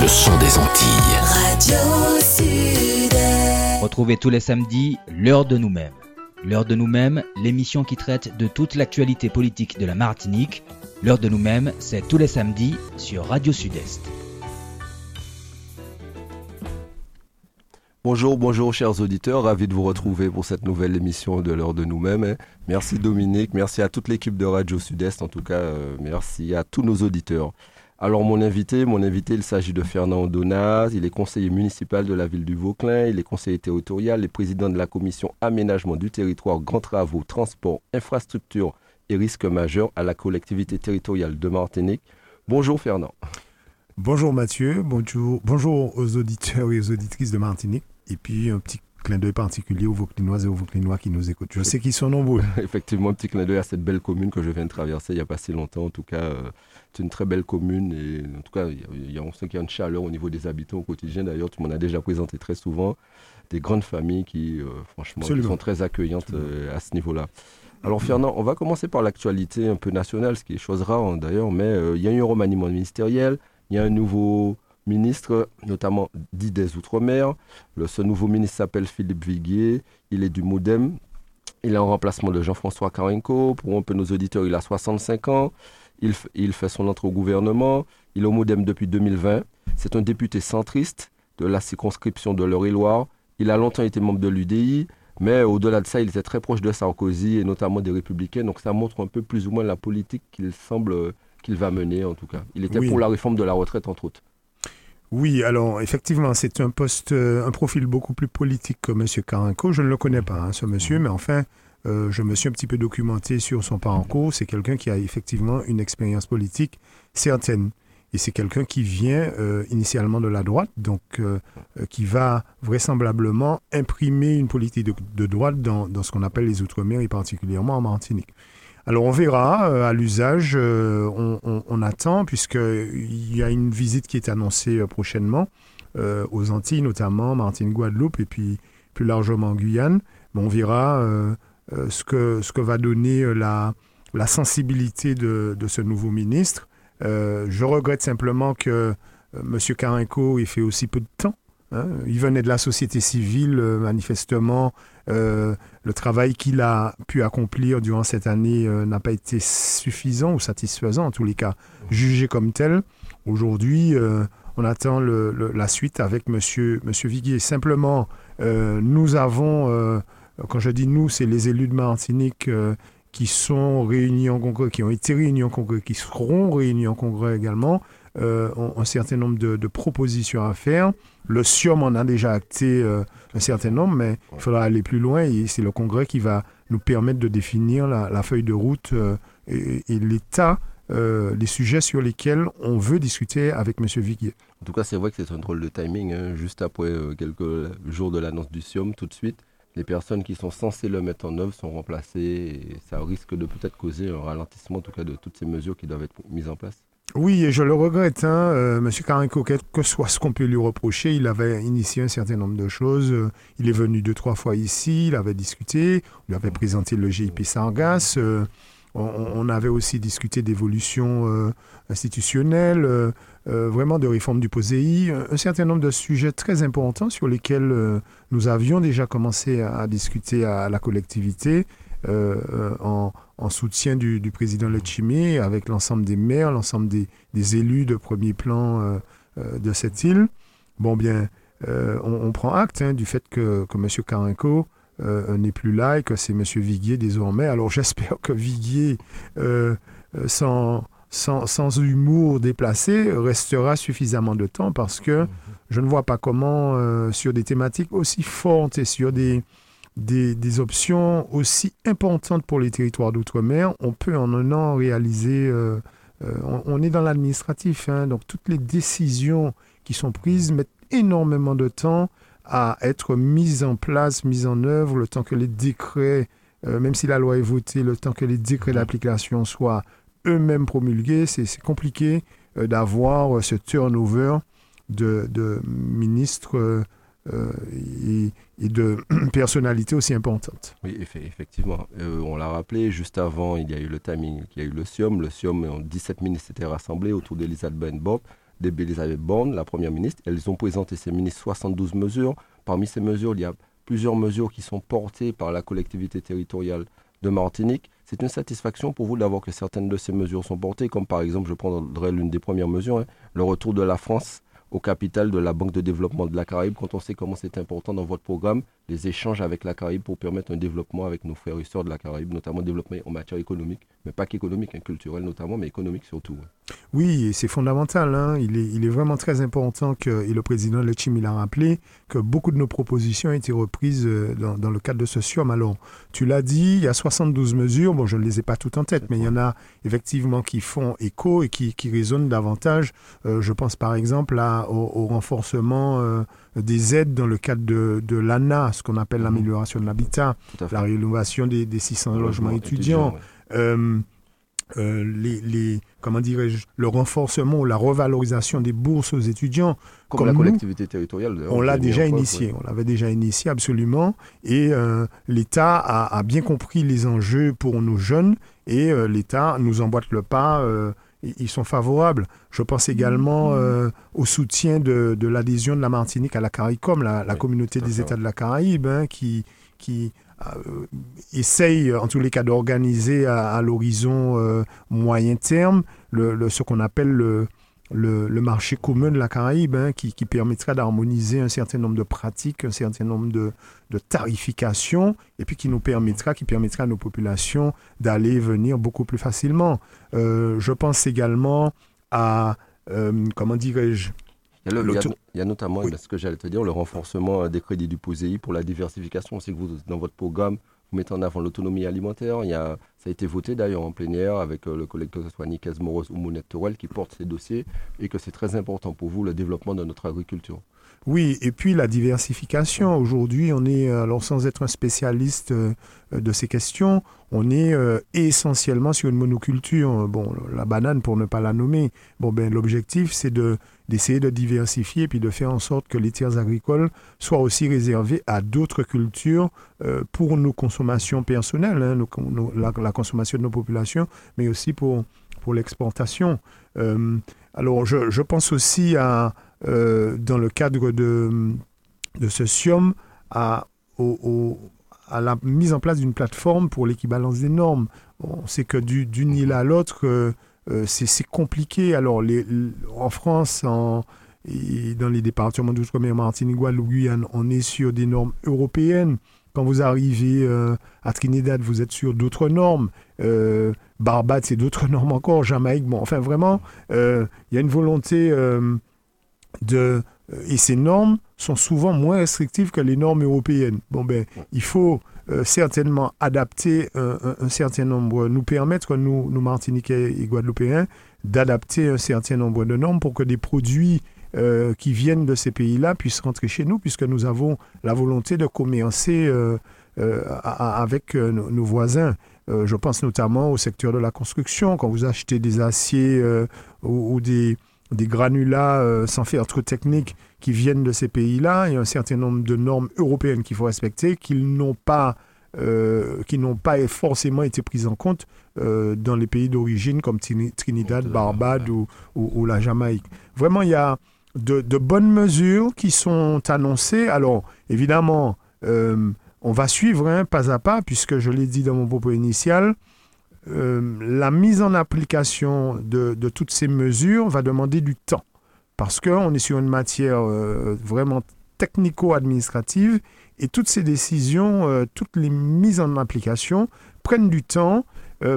Le son des Antilles. Radio Sud. Retrouvez tous les samedis l'heure de nous-mêmes. L'heure de nous-mêmes, l'émission qui traite de toute l'actualité politique de la Martinique. L'heure de nous-mêmes, c'est tous les samedis sur Radio Sud-Est. Bonjour, bonjour chers auditeurs, ravi de vous retrouver pour cette nouvelle émission de l'heure de nous-mêmes. Merci Dominique, merci à toute l'équipe de Radio Sud-Est, en tout cas euh, merci à tous nos auditeurs. Alors mon invité, mon invité, il s'agit de Fernand Donaz, il est conseiller municipal de la ville du Vauclin, il est conseiller territorial et président de la commission aménagement du territoire, grands travaux, transport, infrastructure et risques majeurs à la collectivité territoriale de Martinique. Bonjour Fernand. Bonjour Mathieu, bonjour, bonjour aux auditeurs et aux auditrices de Martinique. Et puis un petit clin d'œil particulier aux Vauclinoises et aux Vauclinois qui nous écoutent. Je sais qu'ils sont nombreux. Effectivement, un petit clin d'œil à cette belle commune que je viens de traverser il n'y a pas si longtemps. En tout cas, euh, c'est une très belle commune. Et en tout cas, il y a, on sent qu'il y a une chaleur au niveau des habitants au quotidien. D'ailleurs, tu m'en as déjà présenté très souvent. Des grandes familles qui, euh, franchement, sont très accueillantes euh, à ce niveau-là. Alors Fernand, on va commencer par l'actualité un peu nationale, ce qui est chose rare hein, d'ailleurs, mais il y a eu un remaniement ministériel, il y a un nouveau ministre, notamment dit des Outre-mer. Ce nouveau ministre s'appelle Philippe Viguier. Il est du Modem. Il est en remplacement de Jean-François Carinco. Pour un peu nos auditeurs, il a 65 ans. Il, il fait son entrée au gouvernement. Il est au Modem depuis 2020. C'est un député centriste de la circonscription de l'Eure-et-Loire. Il a longtemps été membre de l'UDI. Mais au-delà de ça, il était très proche de Sarkozy et notamment des Républicains. Donc ça montre un peu plus ou moins la politique qu'il semble qu'il va mener en tout cas. Il était pour la réforme de la retraite entre autres. Oui, alors effectivement, c'est un poste, euh, un profil beaucoup plus politique que M. Carinco. Je ne le connais pas, hein, ce monsieur, mhm. mais enfin, euh, je me suis un petit peu documenté sur son parcours. C'est quelqu'un qui a effectivement une expérience politique certaine. Et c'est quelqu'un qui vient euh, initialement de la droite, donc qui va vraisemblablement imprimer une politique de, droite dans, ce qu'on appelle les Outre-mer et particulièrement en Martinique. Alors on verra euh, à l'usage, euh, on, attend puisqu'il y a une visite qui est annoncée euh, prochainement aux Antilles notamment, Martine Guadeloupe et puis plus largement en Guyane. on verra ce, que, ce que va donner la, la sensibilité de, ce nouveau ministre. je regrette simplement que M. Carinco ait fait aussi peu de temps. Hein. Il venait de la société civile, manifestement. Le travail qu'il a pu accomplir durant cette année euh, n'a pas été suffisant ou satisfaisant, en tous les cas, jugé comme tel. Aujourd'hui, euh, on attend la suite avec M. Monsieur, monsieur Viguier. Simplement, euh, nous avons, quand je dis nous, c'est les élus de Martinique qui sont réunis en congrès, qui ont été réunis en congrès, qui seront réunis en congrès également, ont un certain nombre de, propositions à faire. Le SIOM en a déjà acté un certain nombre, mais il faudra aller plus loin et c'est le Congrès qui va nous permettre de définir la, feuille de route euh, et, l'état euh, les sujets sur lesquels on veut discuter avec M. Viguier. En tout cas, c'est vrai que c'est un drôle de timing. Hein. Juste après euh, quelques jours de l'annonce du SIOM, tout de suite, les personnes qui sont censées le mettre en œuvre sont remplacées et ça risque de peut-être causer un ralentissement, en tout cas, de toutes ces mesures qui doivent être mises en place. Oui, et je le regrette. Hein. Euh, Monsieur Carinco, quel que soit ce qu'on peut lui reprocher, il avait initié un certain nombre de choses. Il est venu deux, trois fois ici, il avait discuté, lui avait présenté le GIP Sargas. Euh, on, avait aussi discuté d'évolution euh, institutionnelle, vraiment de réforme du POSEI, un, certain nombre de sujets très importants sur lesquels nous avions déjà commencé à, discuter à la collectivité en en soutien du, président Lechimé, avec l'ensemble des maires, l'ensemble des, élus de premier plan euh, euh, de cette île. Bon, bien, euh, on, prend acte hein, du fait que, que M. Carinco n'est plus là et que c'est M. Viguier désormais. Alors j'espère que Viguier, sans, sans, sans, humour déplacé, restera suffisamment de temps parce que je ne vois pas comment, sur des thématiques aussi fortes et sur des, des, options aussi importantes pour les territoires d'outre-mer, on peut en un an réaliser, euh, euh, on, est dans l'administratif, hein, donc toutes les décisions qui sont prises mettent énormément de temps à être mises en place, mises en œuvre, le temps que les décrets, euh, même si la loi est votée, le temps que les décrets d'application soient eux-mêmes promulgués, c'est compliqué d'avoir ce turnover de, de ministres euh, et, et de personnalités aussi importantes. Oui, effe- effectivement. Euh, on l'a rappelé, juste avant, il y a eu le timing, il y a eu le SIOM. Le SIOM, euh, 17 ministres s'étaient rassemblés autour d'Elisabeth Borne, d'Elisabeth Borne, la première ministre. Elles ont présenté ces ministres 72 mesures. Parmi ces mesures, il y a plusieurs mesures qui sont portées par la collectivité territoriale de Martinique. C'est une satisfaction pour vous d'avoir que certaines de ces mesures sont portées, comme par exemple, je prendrai l'une des premières mesures, hein, le retour de la France au capital de la Banque de développement de la Caraïbe, quand on sait comment c'est important dans votre programme, les échanges avec la Caraïbe pour permettre un développement avec nos frères et sœurs de la Caraïbe, notamment développement en matière économique, mais pas qu'économique, hein, culturelle notamment, mais économique surtout. Oui, c'est fondamental. hein. Il, est, vraiment très important que, et le président Lechim l'a rappelé, que beaucoup de nos propositions ont été reprises euh, dans, le cadre de ce SIOM. Alors, tu l'as dit, il y a 72 mesures. Bon, je ne les ai pas toutes en tête, mais il y en a effectivement qui font écho et qui, qui résonnent davantage. Euh, je pense par exemple à- au, au renforcement euh, des aides dans le cadre de, de l'ANA, ce qu'on appelle Mhm. l'amélioration de l'habitat, la rénovation des, des 600 logements étudiants. ouais. Euh, euh, les, les- comment dirais-je, le renforcement ou la revalorisation des bourses aux étudiants, Comme, comme la nous, collectivité territoriale. on l'a déjà initié. ouais. On l'avait déjà initié absolument. Et euh, l'État a, a bien compris les enjeux pour nos jeunes et euh, l'État nous emboîte le pas. Ils sont favorables. Je pense également euh, au soutien de, de l'adhésion de la Martinique à la CARICOM, la, la Oui, communauté des États de la Caraïbe, hein, qui, qui euh, essaye en tous les cas d'organiser à, à l'horizon euh, moyen terme le, le- ce qu'on appelle le, le, le marché commun de la Caraïbe, hein, qui, qui permettra d'harmoniser un certain nombre de pratiques, un certain nombre de, de tarifications, et puis qui nous permettra, qui permettra à nos populations d'aller et venir beaucoup plus facilement. Euh, je pense également à, euh, comment dirais-je, Il y, a le- il y a- L'auto- il y a notamment, Oui. ce que j'allais te dire, le renforcement euh, des crédits du POSEI pour la diversification. On sait que vous, dans votre programme, vous mettez en avant l'autonomie alimentaire. Il y a, ça a été voté d'ailleurs en plénière avec euh, le collègue que ce soit Nicaise Moros ou Mounette Torel qui porte ces dossiers et que c'est très important pour vous le développement de notre agriculture. Oui, et puis la diversification. Aujourd'hui, on est, euh, alors sans être un spécialiste euh, de ces questions, on est euh, essentiellement sur une monoculture. Bon, la banane pour ne pas la nommer. Bon, ben l'objectif, c'est de d'essayer de diversifier puis de faire en sorte que les terres agricoles soient aussi réservées à d'autres cultures pour nos consommations personnelles, hein, la, consommation de nos populations, mais aussi pour, pour l'exportation. Alors, je, je pense aussi à, euh, dans le cadre de, de ce SIOM, à, au- à la mise en place d'une plateforme pour l'équivalence des normes. On sait que du- d'une île à l'autre, euh, euh, c'est compliqué. Alors, les- en France, en, dans les départements d'outre-mer, Martinique, Guadeloupe, Guyane, on est sur des normes européennes. Quand vous arrivez à Trinidad, vous êtes sur d'autres normes. Barbade, c'est d'autres normes encore. Jamaïque, bon, enfin vraiment, il y a une volonté de... euh, Et ces normes sont souvent moins restrictives que les normes européennes. Bon, ben, il faut euh, certainement adapter un, un- un certain nombre, nous permettre, nous, nous Martiniquais et Guadeloupéens, d'adapter un certain nombre de normes pour que des produits euh, qui viennent de ces pays-là puissent rentrer chez nous, puisque nous avons la volonté de commercer euh, euh, à- à- avec euh, nos, nos voisins. Euh, je pense notamment au secteur de la construction. Quand vous achetez des aciers euh, ou, ou des, des granulats, euh, sans faire trop technique, qui viennent de ces pays-là, il y a un certain nombre de normes européennes qu'il faut respecter, qu'ils n'ont pas, euh, qui n'ont pas forcément été prises en compte euh, dans les pays d'origine comme Trini- Trinidad, Barbade ou, ou- ou la Jamaïque. Vraiment, il y a de, de bonnes mesures qui sont annoncées. Alors, évidemment, euh, on va suivre hein, pas à pas, puisque je l'ai dit dans mon propos initial, euh, la mise en application de, de toutes ces mesures va demander du temps. Parce qu'on est sur une matière euh, vraiment technico-administrative et toutes ces décisions, euh, toutes les mises en application prennent du temps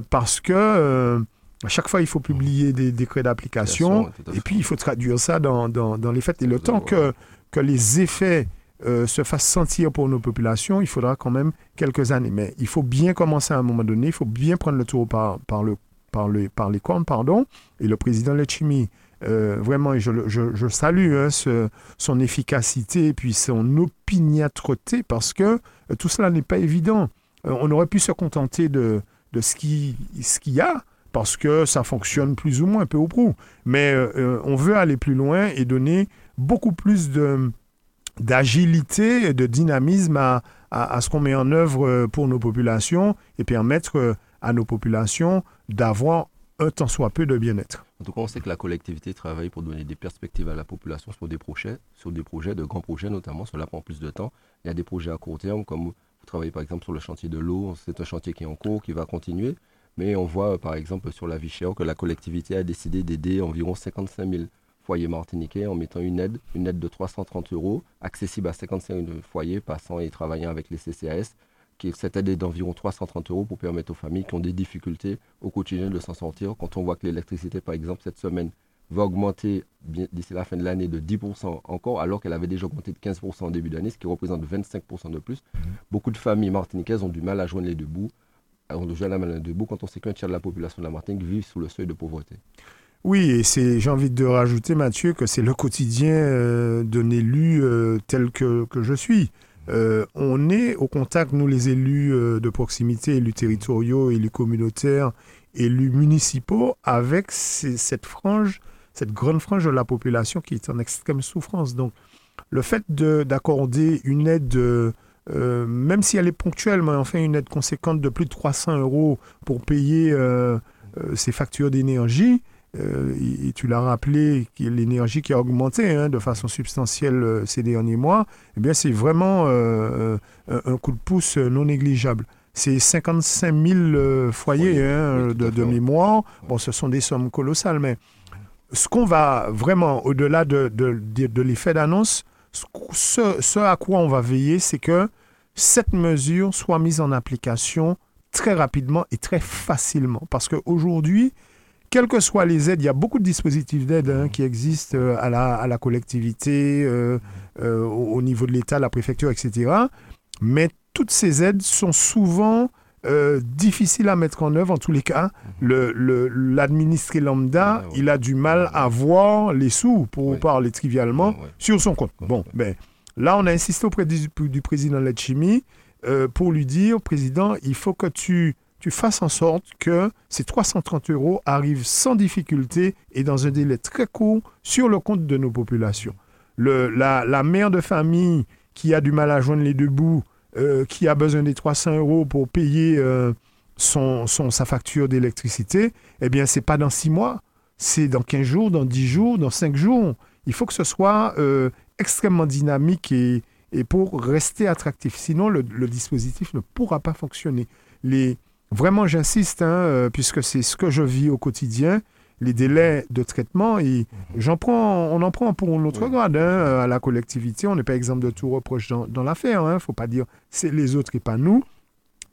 parce que à chaque fois il faut publier des décrets d'application et puis il faut traduire ça dans, dans, dans les faits. Et le temps que, que les effets euh, se fassent sentir pour nos populations, il faudra quand même quelques années. Mais il faut bien commencer à un moment donné, il faut bien prendre le tour par, le, par, le, par les cornes, pardon. Et le président Lechimi, euh, vraiment, je, je, je salue hein, son efficacité et puis son opiniâtreté parce que euh, tout cela n'est pas évident. On aurait pu se contenter de, de ce qui- ce qu'il y a parce que ça fonctionne plus ou moins, peu ou prou. Mais on veut aller plus loin et donner beaucoup plus de, d'agilité et de dynamisme à, ce qu'on met en œuvre euh, pour nos populations et permettre euh, à nos populations d'avoir un tant soit peu de bien-être. En tout cas, on sait que la collectivité travaille pour donner des perspectives à la population sur des projets, sur des projets, de grands projets notamment. Cela prend plus de temps. Il y a des projets à court terme, comme vous travaillez par exemple sur le chantier de l'eau. C'est un chantier qui est en cours, qui va continuer. Mais on voit par exemple sur la vie que la collectivité a décidé d'aider environ 55 000 foyers martiniquais en mettant une aide, une aide de 330 euros, accessible à 55 000 foyers passant et travaillant avec les CCAS. Qui, cette aide est d'environ 330 euros pour permettre aux familles qui ont des difficultés au quotidien de s'en sortir. Quand on voit que l'électricité, par exemple, cette semaine, va augmenter d'ici la fin de l'année de 10% encore, alors qu'elle avait déjà augmenté de 15% en début d'année, ce qui représente 25% de plus. Beaucoup de familles martiniquaises ont du mal à joindre les deux bouts, mal à joindre les deux bouts quand on sait qu'un tiers de la population de la Martinique vit sous le seuil de pauvreté. Oui, et c'est, j'ai envie de rajouter, Mathieu, que c'est le quotidien euh, d'un élu euh, tel que, que, je suis. Euh, on est au contact, nous les élus de proximité, élus territoriaux, élus communautaires, élus municipaux, avec cette frange, cette grande frange de la population qui est en extrême souffrance. Donc, le fait d'accorder une aide, même si elle est ponctuelle, mais enfin une aide conséquente de plus de 300 euros pour payer ses factures d'énergie, euh, et tu l'as rappelé, l'énergie qui a augmenté hein, de façon substantielle euh, ces derniers mois, eh bien, c'est vraiment euh, un coup de pouce non négligeable. C'est 55 000 foyers hein, de, de mémoire. Bon, ce sont des sommes colossales, mais ce qu'on va vraiment, au-delà de, de, de l'effet d'annonce, ce, ce, à quoi on va veiller, c'est que cette mesure soit mise en application très rapidement et très facilement. Parce qu'aujourd'hui, quelles que soient les aides, il y a beaucoup de dispositifs d'aide hein, qui existent euh, à, la, à, la, collectivité, euh, euh, au, niveau de l'État, la préfecture, etc. Mais toutes ces aides sont souvent difficiles à mettre en œuvre. En tous les cas, l'administré le, lambda, ah, ouais. il a du mal à voir les sous, pour ouais. parler trivialement, ah, sur son compte. Bon, ben, là, on a insisté auprès du, du président Letchimi pour lui dire, président, il faut que tu tu fasses en sorte que ces 330 euros arrivent sans difficulté et dans un délai très court sur le compte de nos populations. La, mère de famille qui a du mal à joindre les deux bouts, euh, qui a besoin des 300 euros pour payer euh, son, sa facture d'électricité, eh bien, c'est pas dans six mois, c'est dans 15 jours, dans 10 jours, dans 5 jours. Il faut que ce soit euh, extrêmement dynamique et, et pour rester attractif. Sinon, le, le dispositif ne pourra pas fonctionner. Les, Vraiment, j'insiste, hein, euh, puisque c'est ce que je vis au quotidien, les délais de traitement, et j'en prends, on en prend pour notre grade hein, à la collectivité. On n'est pas exemple de tout reproche dans, dans l'affaire. Il hein, ne faut pas dire c'est les autres et pas nous.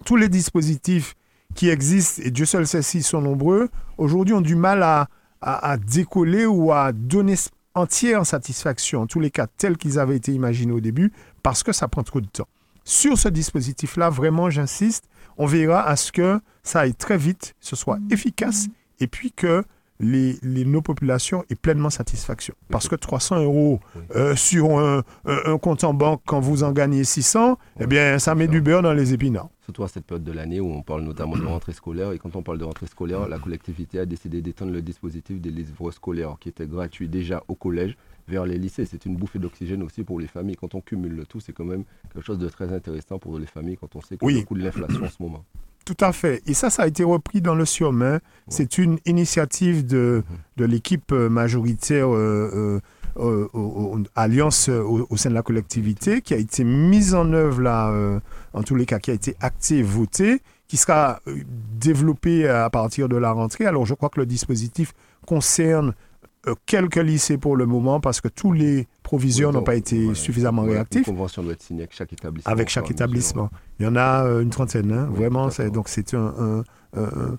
Tous les dispositifs qui existent, et Dieu seul sait s'ils sont nombreux, aujourd'hui ont du mal à, à, à, décoller ou à donner entière satisfaction, en tous les cas tels qu'ils avaient été imaginés au début, parce que ça prend trop de temps. Sur ce dispositif-là, vraiment, j'insiste, on verra à ce que ça aille très vite, ce soit efficace, et puis que les, les, nos populations aient pleinement satisfaction. Parce que 300 euros euh, sur un, un, un, compte en banque, quand vous en gagnez 600, oui. eh bien, ça met du beurre dans les épinards. Surtout à cette période de l'année où on parle notamment de rentrée scolaire. Et quand on parle de rentrée scolaire, la collectivité a décidé d'étendre le dispositif des livres scolaires qui était gratuit déjà au collège vers les lycées. C'est une bouffée d'oxygène aussi pour les familles. Quand on cumule le tout, c'est quand même quelque chose de très intéressant pour les familles quand on sait qu'il y a beaucoup de l'inflation en ce moment. Tout à fait. Et ça, ça a été repris dans le SIOM. Hein. Ouais. C'est une initiative de, de l'équipe majoritaire euh, euh, euh, Alliance au, au, sein de la collectivité qui a été mise en œuvre là, euh, en tous les cas, qui a été actée, votée, qui sera euh, développée à partir de la rentrée. Alors, je crois que le dispositif concerne euh, quelques lycées pour le moment parce que tous les provisions oui, n'ont pas été voilà, suffisamment voilà, réactifs. Une convention doit être signée avec chaque établissement. Avec chaque établissement. Il y en a euh, une trentaine, hein, oui, vraiment. Donc c'est un, un, un,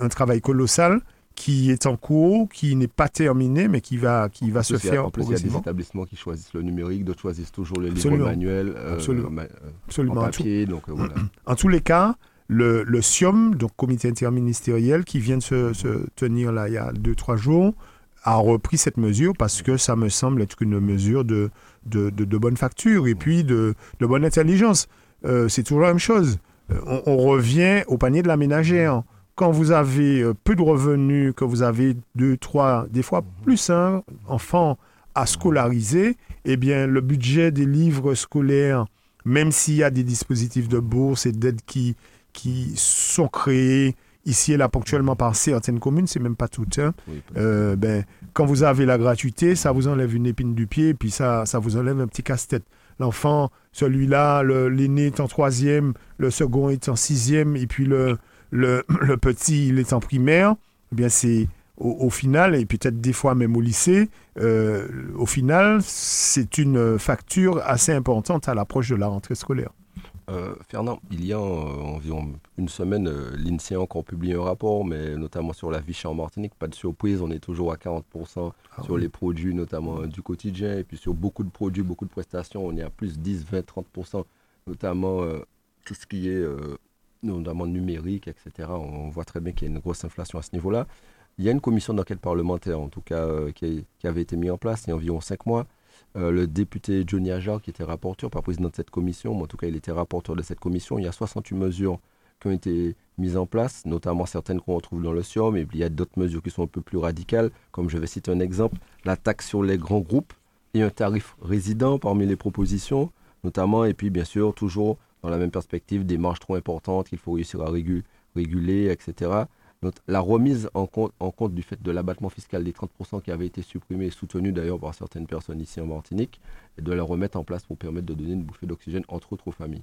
un, travail colossal qui est en cours, qui n'est pas terminé, mais qui va, qui va se faire En plus, il y a des établissements qui choisissent le numérique, d'autres choisissent toujours le livre manuel euh, Absolument. Euh, Absolument. en papier. Donc, euh, voilà. En tous les cas, le, le SIOM, donc comité interministériel, qui vient de se, se tenir là il y a deux, trois jours, a repris cette mesure parce que ça me semble être une mesure de, bonne facture et puis de, bonne intelligence. Euh, c'est toujours la même chose. Euh, on, revient au panier de la ménagère. Quand vous avez euh, peu de revenus, que vous avez deux, trois, des fois plus, hein, enfants à scolariser, eh bien, le budget des livres scolaires, même s'il y a des dispositifs de bourse et d'aide qui, qui sont créés ici et là ponctuellement par certaines communes, c'est même pas toutes, hein, Oui, euh, ben, quand vous avez la gratuité, ça vous enlève une épine du pied, puis ça, ça vous enlève un petit casse-tête. L'enfant, celui-là, l'aîné est en troisième, le second est en sixième, et puis le, le, le petit, il est en primaire. Eh bien, c'est au, au final, et peut-être des fois même au lycée, euh, au final, c'est une facture assez importante à l'approche de la rentrée scolaire. Euh, Fernand, il y a euh, environ une semaine, euh, l'INSEE a encore publié un rapport, mais notamment sur la vie en Martinique. Pas de surprise, on est toujours à 40% Ah sur oui. les produits, notamment euh, du quotidien, et puis sur beaucoup de produits, beaucoup de prestations, on est à plus 10, 20, 30%, notamment euh, tout ce qui est notamment numérique, etc. On voit très bien qu'il y a une grosse inflation à ce niveau-là. Il y a une commission d'enquête parlementaire, en tout cas, qui, a- qui avait été mise en place il y a environ 5 mois. Euh, le député Johnny Ajar, qui était rapporteur, pas président de cette commission, mais en tout cas, il était rapporteur de cette commission. Il y a 68 mesures qui ont été mises en place, notamment certaines qu'on retrouve dans le SIOM, et il y a d'autres mesures qui sont un peu plus radicales, comme je vais citer un exemple, la taxe sur les grands groupes et un tarif résident parmi les propositions, notamment, et puis bien sûr, toujours dans la même perspective, des marges trop importantes qu'il faut réussir à régu- réguler, etc. La remise en compte, en compte du fait de l'abattement fiscal des 30% qui avait été supprimé et soutenu d'ailleurs par certaines personnes ici en Martinique, et de la remettre en place pour permettre de donner une bouffée d'oxygène entre autres aux familles.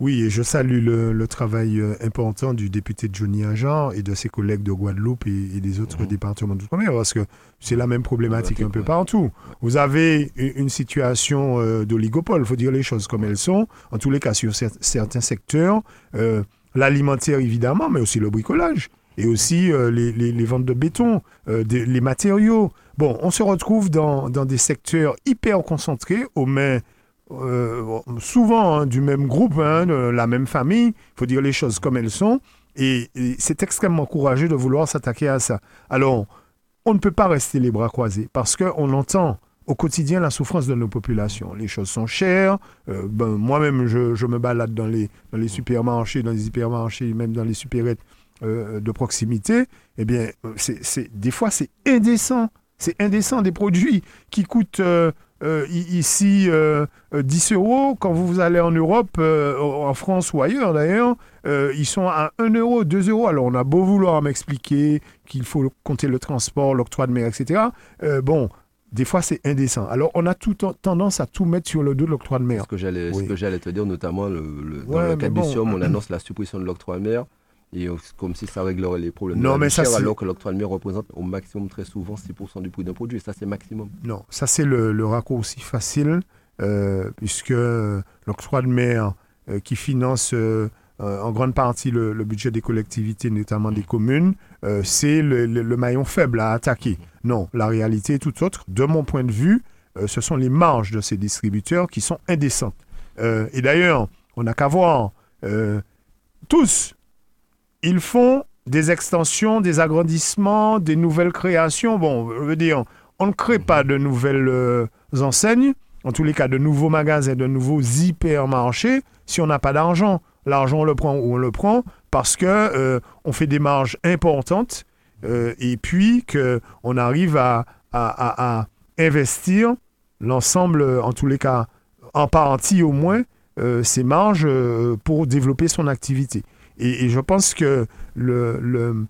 Oui, et je salue le, le travail euh, important du député Johnny Ajar et de ses collègues de Guadeloupe et, et des autres Mhm. départements d'outre-mer, parce que c'est la même problématique un peu ouais. partout. Vous avez une situation euh, d'oligopole, il faut dire les choses comme elles sont. En tous les cas, sur cer- certains secteurs, euh, l'alimentaire évidemment, mais aussi le bricolage, et aussi euh, les, les- ventes de béton, euh, les matériaux. Bon, on se retrouve dans, dans des secteurs hyper concentrés aux mains euh, souvent hein, du même groupe, hein, de la même famille. Il faut dire les choses comme elles sont. Et, c'est extrêmement courageux de vouloir s'attaquer à ça. Alors, on ne peut pas rester les bras croisés parce qu'on entend au quotidien la souffrance de nos populations. Les choses sont chères. Ben, Moi-même, je, je me balade dans les, dans les supermarchés, dans les hypermarchés, même dans les supérettes euh, de proximité. Eh bien, euh, c'est, c'est- des fois, c'est indécent. C'est indécent. Des produits qui coûtent euh, euh, ici euh, euh, 10 euros. Quand vous allez en Europe, en France ou ailleurs d'ailleurs, ils sont à 1 euro, 2 euros. Alors, on a beau vouloir m'expliquer qu'il faut compter le transport, l'octroi de mer, etc. Bon, des fois, c'est indécent. Alors, on a tout en- tendance à tout mettre sur le dos de l'octroi de mer. Ce que j'allais Oui. ce que j'allais te dire, notamment le, le- dans le cas bon. on annonce la suppression de l'octroi de mer. Et euh, comme si ça réglerait les problèmes. de Non, la mais ça, chère, alors que l'octroi de mer représente au maximum très souvent 6% du prix d'un produit. Et ça, c'est maximum. Non, ça c'est le, le raccourci facile, euh, puisque euh, l'octroi de mer euh, qui finance euh, en grande partie le, le budget des collectivités, notamment des communes, c'est le, le- maillon faible à attaquer. Non, la réalité est tout autre. De mon point de vue, ce sont les marges de ces distributeurs qui sont indécentes. Et d'ailleurs, on n'a qu'à voir, tous, ils font des extensions, des agrandissements, des nouvelles créations. Bon, je veux dire, on ne crée pas de nouvelles euh, enseignes, en tous les cas de nouveaux magasins, de nouveaux hypermarchés, si on n'a pas d'argent. L'argent, on le prend où on le prend parce que euh, on fait des marges importantes euh, et puis qu'on arrive à, à- investir l'ensemble, en tous les cas, en partie au moins, ces marges pour développer son activité. Et, et je pense que le, le-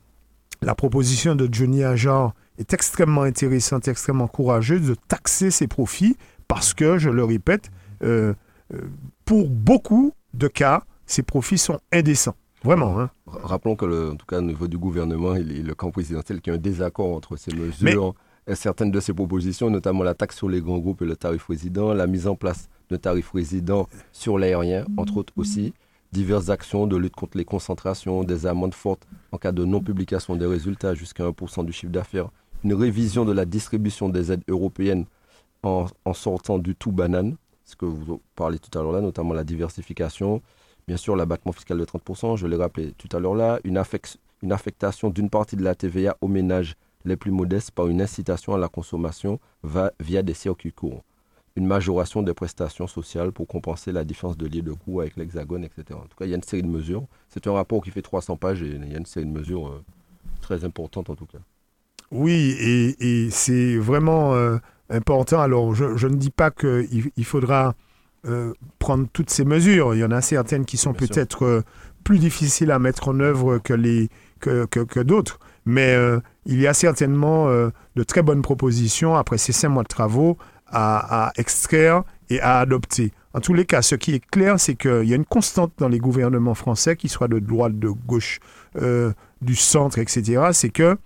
la proposition de Johnny Ajar est extrêmement intéressante, extrêmement courageuse de taxer ses profits parce que, je le répète, euh, euh, pour beaucoup de cas, ces profits sont indécents. Vraiment. Hein. Rappelons que, le- en tout cas, au niveau du gouvernement et le camp présidentiel, qu'il y a un désaccord entre ces mesures et certaines de ces propositions, notamment la taxe sur les grands groupes et le tarif résident, la mise en place d'un tarif résident sur l'aérien, entre autres aussi, diverses actions de lutte contre les concentrations, des amendes fortes en cas de non-publication des résultats jusqu'à 1% du chiffre d'affaires, une révision de la distribution des aides européennes en, sortant du tout banane, ce que vous parlez tout à l'heure là, notamment la diversification, Bien sûr, l'abattement fiscal de 30%, je l'ai rappelé tout à l'heure là, une, affec- une affectation d'une partie de la TVA aux ménages les plus modestes par une incitation à la consommation via des circuits courts. Une majoration des prestations sociales pour compenser la différence de lieu de coût avec l'hexagone, etc. En tout cas, il y a une série de mesures. C'est un rapport qui fait 300 pages et il y a une série de mesures euh, très importantes en tout cas. Oui, et, et c'est vraiment euh, important. Alors, je, je ne dis pas qu'il il faudra euh, prendre toutes ces mesures. Il y en a certaines qui sont peut-être plus difficiles à mettre en œuvre que, les, que, que, que d'autres. Mais il y a certainement de très bonnes propositions après ces cinq mois de travaux à, extraire et à adopter. En tous les cas, ce qui est clair, c'est qu'il y a une constante dans les gouvernements français, qu'ils soient de droite, de gauche, euh, du centre, etc., c'est que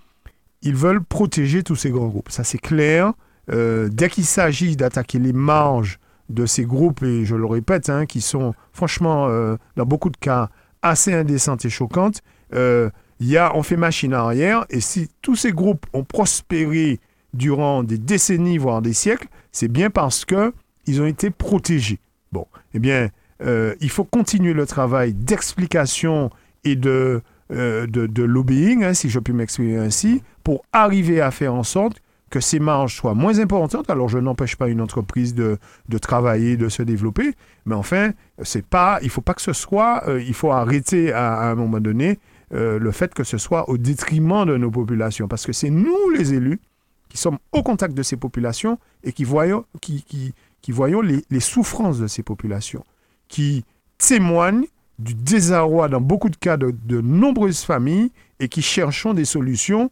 ils veulent protéger tous ces grands groupes. Ça, c'est clair. Euh, dès qu'il s'agit d'attaquer les marges de ces groupes, et je le répète, hein, qui sont franchement, euh, dans beaucoup de cas, assez indécentes et choquantes, euh, y a, on fait machine arrière. Et si tous ces groupes ont prospéré durant des décennies, voire des siècles, c'est bien parce que ils ont été protégés. Bon, eh bien, euh, il faut continuer le travail d'explication et de, euh, de, lobbying, hein, si je puis m'exprimer ainsi, pour arriver à faire en sorte que ces marges soient moins importantes. Alors, je n'empêche pas une entreprise de, de travailler, de se développer, mais enfin, c'est pas, il faut pas que ce soit, euh, il faut arrêter à, un moment donné le fait que ce soit au détriment de nos populations, parce que c'est nous, les élus, qui sommes au contact de ces populations et qui voyons, qui, qui, voyons les, souffrances de ces populations, qui témoignent du désarroi dans beaucoup de cas de, de nombreuses familles et qui cherchons des solutions,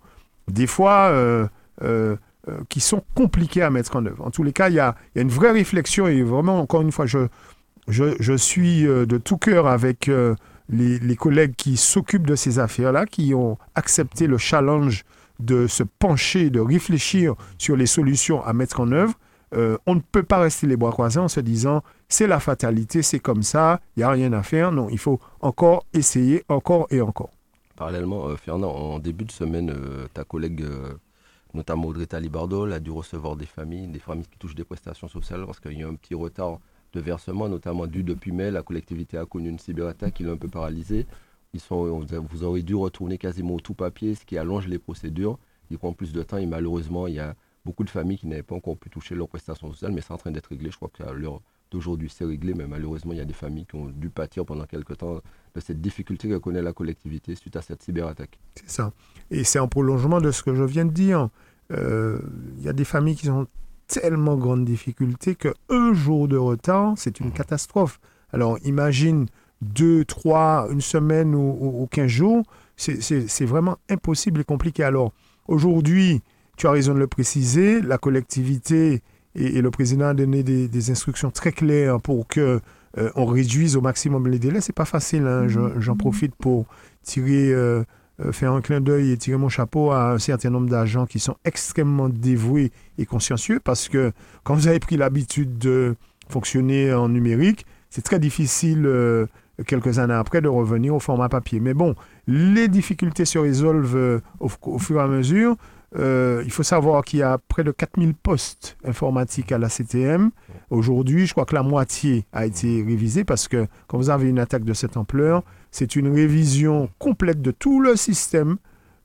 des fois euh, euh, euh, qui sont compliquées à mettre en œuvre. En tous les cas, il y y a une vraie réflexion et vraiment, encore une fois, je, je, je suis de tout cœur avec les collègues qui s'occupent de ces affaires-là, qui ont accepté le challenge de se pencher, de réfléchir sur les solutions à mettre en œuvre. Euh, on ne peut pas rester les bras croisés en se disant c'est la fatalité, c'est comme ça, il n'y a rien à faire. Non, il faut encore essayer, encore et encore. Parallèlement, euh, Fernand, en début de semaine, euh, ta collègue, notamment Audrey Talibardol, a dû recevoir des familles, des familles qui touchent des prestations sociales parce qu'il y a un petit retard de versement, notamment dû depuis mai. La collectivité a connu une cyberattaque qui l'a un peu paralysé. Ils sont, vous aurez dû retourner quasiment au tout papier, ce qui allonge les procédures. Il prend plus de temps et malheureusement, il y a beaucoup de familles qui n'avaient pas encore pu toucher leurs prestations sociales, mais c'est en train d'être réglé. Je crois qu'à l'heure d'aujourd'hui, c'est réglé, mais malheureusement, il y a des familles qui ont dû pâtir pendant quelques temps de cette difficulté que connaît la collectivité suite à cette cyberattaque. C'est ça. Et c'est en prolongement de ce que je viens de dire. Euh, Il y a des familles qui ont tellement grande difficulté que un jour de retard, c'est une catastrophe. Alors imagine deux, trois, une semaine ou, ou, ou 15 jours, c'est- vraiment impossible et compliqué. Alors aujourd'hui, tu as raison de le préciser, la collectivité et, et le président a donné des, des instructions très claires pour que euh, on réduise au maximum les délais. C'est pas facile. hein. Je- J'en profite pour tirer, euh, euh, faire un clin d'œil et tirer mon chapeau à un certain nombre d'agents qui sont extrêmement dévoués et consciencieux parce que quand vous avez pris l'habitude de fonctionner en numérique, c'est très difficile euh, quelques années après de revenir au format papier. Mais bon, les difficultés se résolvent euh, au, fur et à mesure. Euh, il faut savoir qu'il y a près de 4000 postes informatiques à la CTM. Aujourd'hui, je crois que la moitié a été révisée parce que quand vous avez une attaque de cette ampleur, c'est une révision complète de tout le système,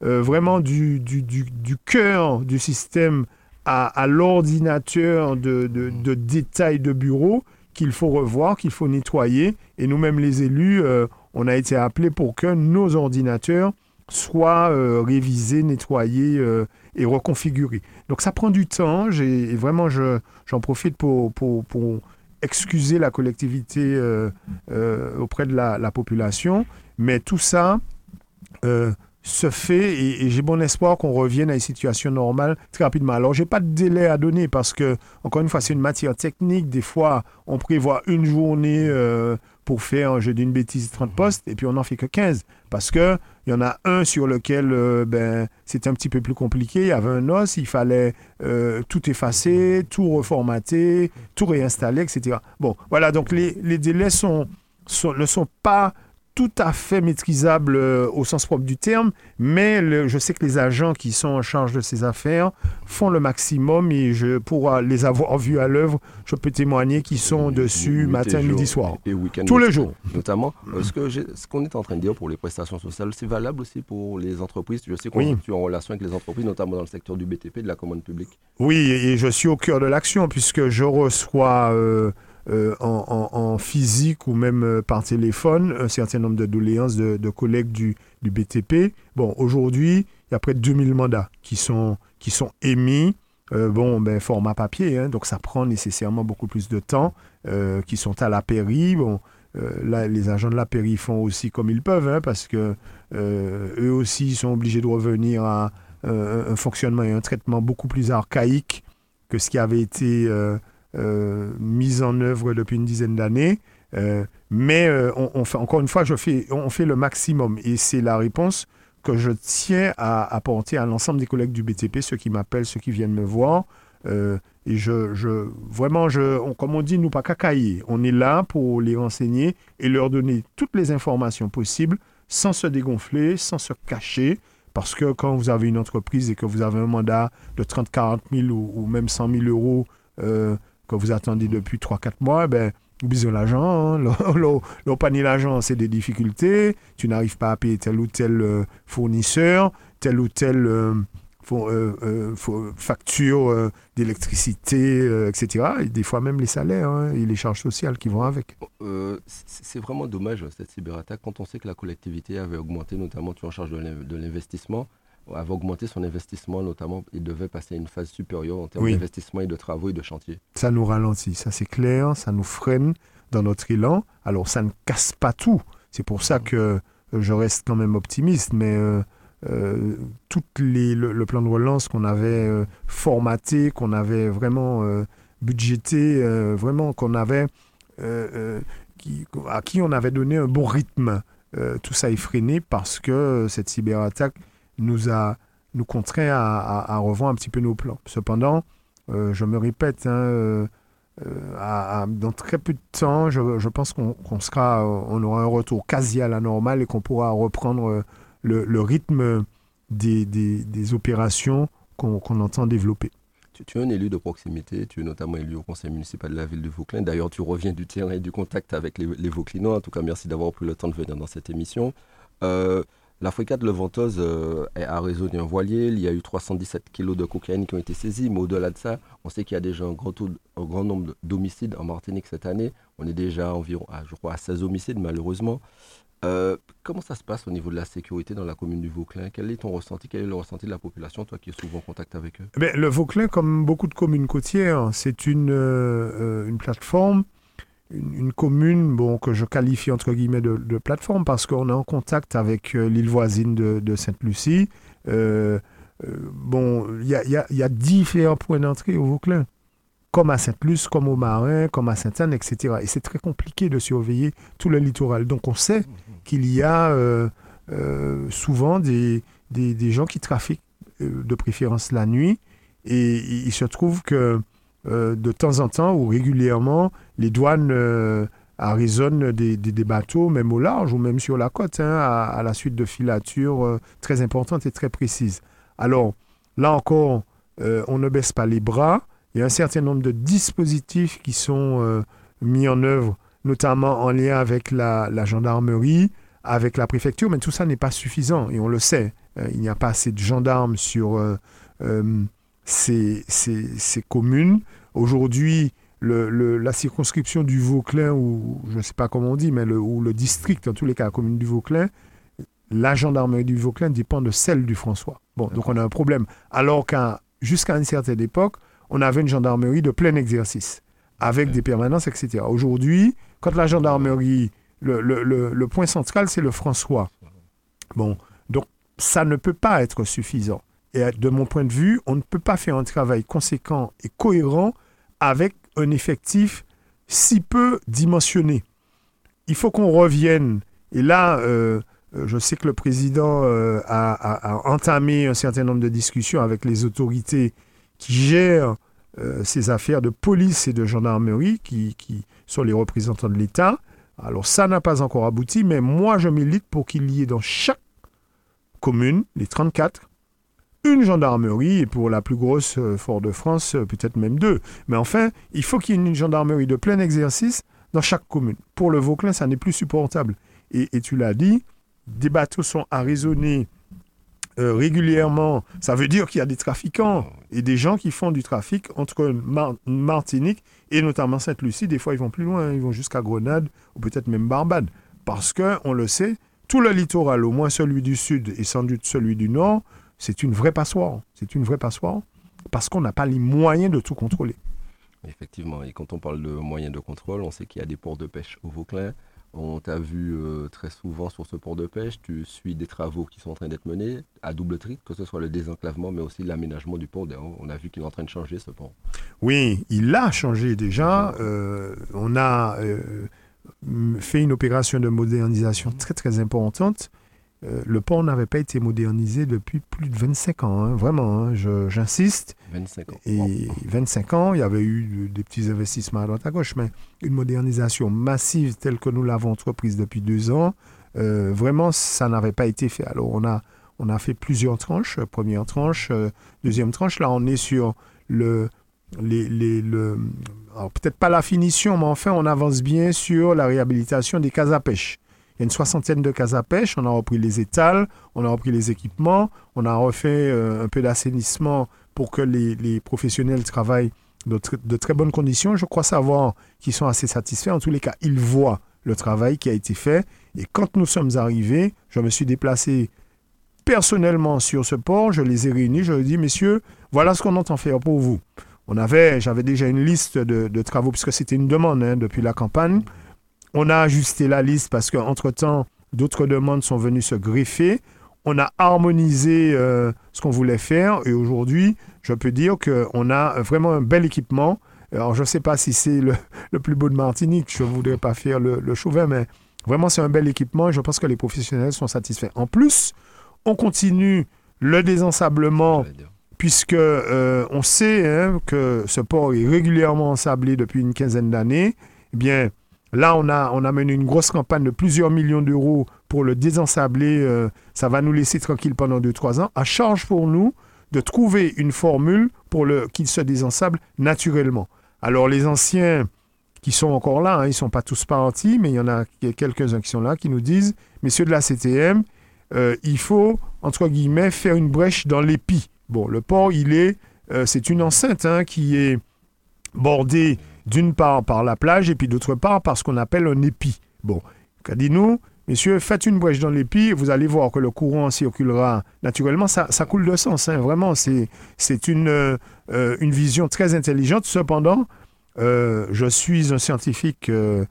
euh, vraiment du, du, du, cœur du système à, à l'ordinateur de, de, de détail de bureau qu'il faut revoir, qu'il faut nettoyer. Et nous-mêmes, les élus, euh, on a été appelés pour que nos ordinateurs soient euh, révisés, nettoyés euh, et reconfigurés. Donc ça prend du temps. Et vraiment, je, j'en profite pour, pour, pour excuser la collectivité auprès de la, la population. Mais tout ça se fait et, et j'ai bon espoir qu'on revienne à une situation normale très rapidement. Alors, j'ai pas de délai à donner parce que, encore une fois, c'est une matière technique. Des fois, on prévoit une journée euh, pour faire, je dis une bêtise, 30 postes et puis on n'en fait que 15 parce que il y en a un sur lequel euh, ben, c'est un petit peu plus compliqué. Il y avait un os, il fallait euh, tout effacer, tout reformater, tout réinstaller, etc. Bon, voilà, donc les, les délais sont, sont, ne sont pas tout à fait maîtrisables euh, au sens propre du terme, mais le- je sais que les agents qui sont en charge de ces affaires font le maximum et je, pour euh, les avoir vus à l'œuvre, je peux témoigner qu'ils sont dessus matin, jour, midi, soir. Et week-end. Tous les jours. Notamment, euh, ce qu'on est en train de dire pour les prestations sociales, c'est valable aussi pour les entreprises. Je sais qu'on Oui. tu es en relation avec les entreprises, notamment dans le secteur du BTP, de la commande publique. Oui, et je suis au cœur de l'action puisque je reçois euh, euh, en, physique ou même euh, par téléphone un certain nombre de doléances de, collègues du, BTP. Bon, aujourd'hui, il y a près de 2000 mandats qui sont, qui sont émis euh, bon, ben, format papier, hein, donc ça prend nécessairement beaucoup plus de temps, qui sont à la pairie. Bon, là, les agents de la pairie font aussi comme ils peuvent, hein, parce que eux aussi sont obligés de revenir à un fonctionnement et un traitement beaucoup plus archaïque que ce qui avait été mis en œuvre depuis une dizaine d'années. mais on, fait, encore une fois, je fais, on fait le maximum, et c'est la réponse que je tiens à apporter à l'ensemble des collègues du BTP, ceux qui m'appellent, ceux qui viennent me voir. Euh, et je, je, vraiment, je, comme on dit, nous pas cacailler. On est là pour les renseigner et leur donner toutes les informations possibles sans se dégonfler, sans se cacher. Parce que quand vous avez une entreprise et que vous avez un mandat de 30, 40 000 ou, même 100 000 euros euh, que vous attendez depuis 3-4 mois, ben, besoin d'argent. Hein. panier d'argent, c'est des difficultés. Tu n'arrives pas à payer tel ou tel euh, fournisseur, tel ou tel euh, euh, facture d'électricité, etc. Et des fois même les salaires hein, et les charges sociales qui vont avec. c'est vraiment dommage cette cyberattaque quand on sait que la collectivité avait augmenté, notamment tu en charge de l'investissement avait augmenté son investissement, notamment, il devait passer à une phase supérieure en termes d'investissement et de travaux et de chantier. Ça nous ralentit, ça c'est clair, ça nous freine dans notre élan. Alors ça ne casse pas tout. C'est pour ça que euh, je reste quand même optimiste, mais euh, euh, tout les, le, plan de relance qu'on avait formaté, qu'on avait vraiment budgété, vraiment qu'on avait, qui, à qui on avait donné un bon rythme, tout ça est freiné parce que cette cyberattaque nous a nous contraint à, revoir un petit peu nos plans. Cependant, euh, je me répète, hein, euh, euh, dans très peu de temps, je, pense qu'on sera, on aura un retour quasi à la normale et qu'on pourra reprendre le, rythme des, des, opérations qu'on entend développer. Tu, es un élu de proximité, tu es notamment élu au conseil municipal de la ville de Vauclin. D'ailleurs, tu reviens du terrain et du contact avec les, les Vauclinois. En tout cas, merci d'avoir pris le temps de venir dans cette émission. La frégate Levanteuse euh, a résolu un voilier. Il y a eu 317 kilos de cocaïne qui ont été saisis. Mais au-delà de ça, on sait qu'il y a déjà un grand, nombre d'homicides en Martinique cette année. On est déjà environ, à, je crois, à 16 homicides, malheureusement. Euh, comment ça se passe au niveau de la sécurité dans la commune du Vauclin? Quel est ton ressenti? Quel est le ressenti de la population, toi qui es souvent en contact avec eux? Eh Le Vauclin, comme beaucoup de communes côtières, c'est une, euh, une plateforme une, commune bon, que je qualifie entre guillemets de, plateforme parce qu'on est en contact avec euh, l'île voisine de, Sainte-Lucie. Euh, euh, bon, il y a, différents points d'entrée au Vauclin, comme à Sainte-Luce, comme au Marin, comme à Sainte-Anne, etc. Et c'est très compliqué de surveiller tout le littoral. Donc on sait qu'il y a souvent des, des, gens qui trafiquent de préférence la nuit. Et il se trouve que de temps en temps ou régulièrement, les douanes euh, arraisonnent des, bateaux, même au large ou même sur la côte, hein, à, la suite de filatures euh, très importantes et très précises. Alors, là encore, on ne baisse pas les bras. Il y a un certain nombre de dispositifs qui sont mis en œuvre, notamment en lien avec la, gendarmerie, avec la préfecture, mais tout ça n'est pas suffisant, et on le sait. il n'y a pas assez de gendarmes sur ces, ces, communes. Aujourd'hui, le, la circonscription du Vauclin, ou je ne sais pas comment on dit, mais le, ou le district, en tous les cas, la commune du Vauclin, la gendarmerie du Vauclin dépend de celle du François. Bon, donc on a un problème. Alors qu'à jusqu'à une certaine époque, on avait une gendarmerie de plein exercice, avec des permanences, etc. Aujourd'hui, quand la gendarmerie, le, le, le point central, c'est le François. Bon, donc ça ne peut pas être suffisant. Et de mon point de vue, on ne peut pas faire un travail conséquent et cohérent avec un effectif si peu dimensionné. Il faut qu'on revienne. Et là, euh, euh, je sais que le président euh, a, entamé un certain nombre de discussions avec les autorités qui gèrent ces affaires de police et de gendarmerie, qui sont les représentants de l'État. Alors ça n'a pas encore abouti, mais moi je milite pour qu'il y ait dans chaque commune, les 34, une gendarmerie, et pour la plus grosse euh, Fort-de-France, euh, peut-être même deux. Mais enfin, il faut qu'il y ait une gendarmerie de plein exercice dans chaque commune. Pour le Vauclin, ça n'est plus supportable. Et, tu l'as dit, des bateaux sont arraisonnés euh, régulièrement. Ça veut dire qu'il y a des trafiquants et des gens qui font du trafic entre Martinique et notamment Sainte-Lucie. Des fois, ils vont plus loin, ils vont jusqu'à Grenade ou peut-être même Barbade. Parce que, on le sait, tout le littoral, au moins celui du sud et sans doute celui du nord, c'est une vraie passoire. C'est une vraie passoire. parce qu'on n'a pas les moyens de tout contrôler. Effectivement, et quand on parle de moyens de contrôle, on sait qu'il y a des ports de pêche au Vauclin. On t'a vu euh, très souvent sur ce port de pêche, tu suis des travaux qui sont en train d'être menés à double triple, que ce soit le désenclavement, mais aussi l'aménagement du port. On a vu qu'il est en train de changer ce port. Oui, il a changé déjà. Euh, on a euh, fait une opération de modernisation très très importante. Euh, le port n'avait pas été modernisé depuis plus de 25 ans, hein, vraiment, hein, j'insiste. 25 ans. Et 25 ans, il y avait eu de- des petits investissements à droite à gauche, mais une modernisation massive telle que nous l'avons entreprise depuis deux ans, euh, vraiment, ça n'avait pas été fait. Alors, on a, on a fait plusieurs tranches. Première tranche, euh, deuxième tranche. Là, on est sur le. Les, les- le, alors, peut-être pas la finition, mais enfin, on avance bien sur la réhabilitation des cases à pêche. Il y a une soixantaine de cases à pêche. On a repris les étals, on a repris les équipements, on a refait euh, un peu d'assainissement pour que les, professionnels travaillent de, de très bonnes conditions. Je crois savoir qu'ils sont assez satisfaits. En tous les cas, ils voient le travail qui a été fait. Et quand nous sommes arrivés, je me suis déplacé personnellement sur ce port. Je les ai réunis. Je leur ai dit, messieurs, voilà ce qu'on entend faire pour vous. On avait, j'avais déjà une liste de, de travaux, puisque c'était une demande hein, depuis la campagne. On a ajusté la liste parce qu'entre-temps, d'autres demandes sont venues se greffer. On a harmonisé euh, ce qu'on voulait faire et aujourd'hui, je peux dire qu'on a vraiment un bel équipement. Alors, je ne sais pas si c'est le, le plus beau de Martinique, je ne voudrais pas faire le, le chauvin, mais vraiment, c'est un bel équipement et je pense que les professionnels sont satisfaits. En plus, on continue le désensablement puisque euh, on sait hein, que ce port est régulièrement ensablé depuis une quinzaine d'années. Eh bien, là, on a, mené une grosse campagne de plusieurs millions d'euros pour le désensabler. euh, ça va nous laisser tranquille pendant 2-3 ans. À charge pour nous de trouver une formule pour qu'il se désensable naturellement. Alors, les anciens qui sont encore là, hein, ils ne sont pas tous partis, mais il y en a quelques-uns qui sont là, qui nous disent, messieurs de la CTM, euh, il faut, entre guillemets, faire une brèche dans l'épi. Bon, le port, il est, euh, c'est une enceinte hein, qui est bordée d'une part par la plage et puis d'autre part par ce qu'on appelle un épi. Bon, qu'a dit nous, messieurs, faites une brèche dans l'épi, vous allez voir que le courant circulera naturellement. Ça, ça coule de sens, hein, vraiment. C'est, c'est une, euh, une vision très intelligente. Cependant, euh, je suis un scientifique euh,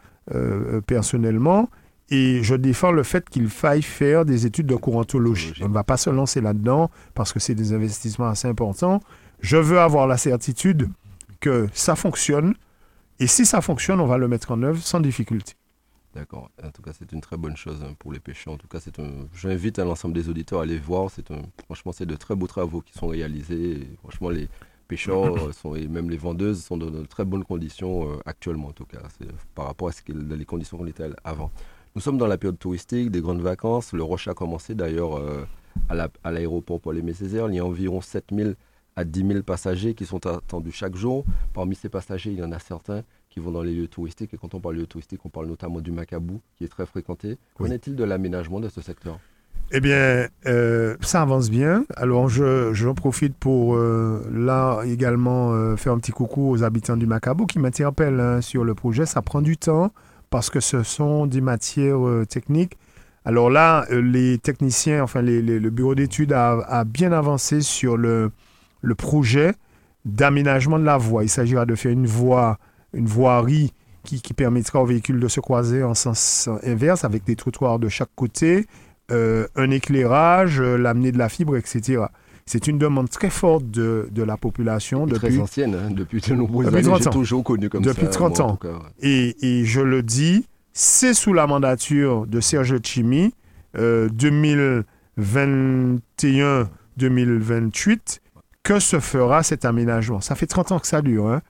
personnellement et je défends le fait qu'il faille faire des études de courantologie. On ne va pas se lancer là-dedans parce que c'est des investissements assez importants. Je veux avoir la certitude que ça fonctionne et si ça fonctionne, on va le mettre en œuvre sans difficulté. D'accord. En tout cas, c'est une très bonne chose hein, pour les pêcheurs. En tout cas, c'est un... j'invite à l'ensemble des auditeurs à aller voir. C'est un... Franchement, c'est de très beaux travaux qui sont réalisés. Et franchement, les pêcheurs euh, sont... et même les vendeuses sont dans de très bonnes conditions euh, actuellement, en tout cas, par rapport à ce les conditions qu'on était avant. Nous sommes dans la période touristique, des grandes vacances. Le rush a commencé d'ailleurs euh, à la- à l'aéroport Paul Aimé Césaire. Il y a environ 7000 à 10 000 passagers qui sont attendus chaque jour. Parmi ces passagers, il y en a certains qui vont dans les lieux touristiques. Et quand on parle de lieux touristiques, on parle notamment du Macabou, qui est très fréquenté. Qu'en Oui. est-il de l'aménagement de ce secteur? Eh bien, euh, ça avance bien. Alors, je, j'en profite pour euh, là également euh, faire un petit coucou aux habitants du Macabo qui m'interpellent hein, sur le projet. Ça prend du temps parce que ce sont des matières techniques. Alors là, les techniciens, enfin les- les- le bureau d'études a, a bien avancé sur le, le projet d'aménagement de la voie. Il s'agira de faire une voie, une voirie qui, qui permettra aux véhicules de se croiser en sens inverse avec des trottoirs de chaque côté, euh, un éclairage, euh, l'amener de la fibre, etc. C'est une demande très forte de, de la population Très depuis, ancienne, hein, depuis de nombreuses Depuis années. 30 J'ai ans. toujours connu comme Depuis ça. 30 moi, en ans. tout cas, ouais. et, et je le dis, c'est sous la mandature de Serge Chimi, euh, 2021-2028, que se fera cet aménagement. Ça fait 30 ans que ça dure. hein.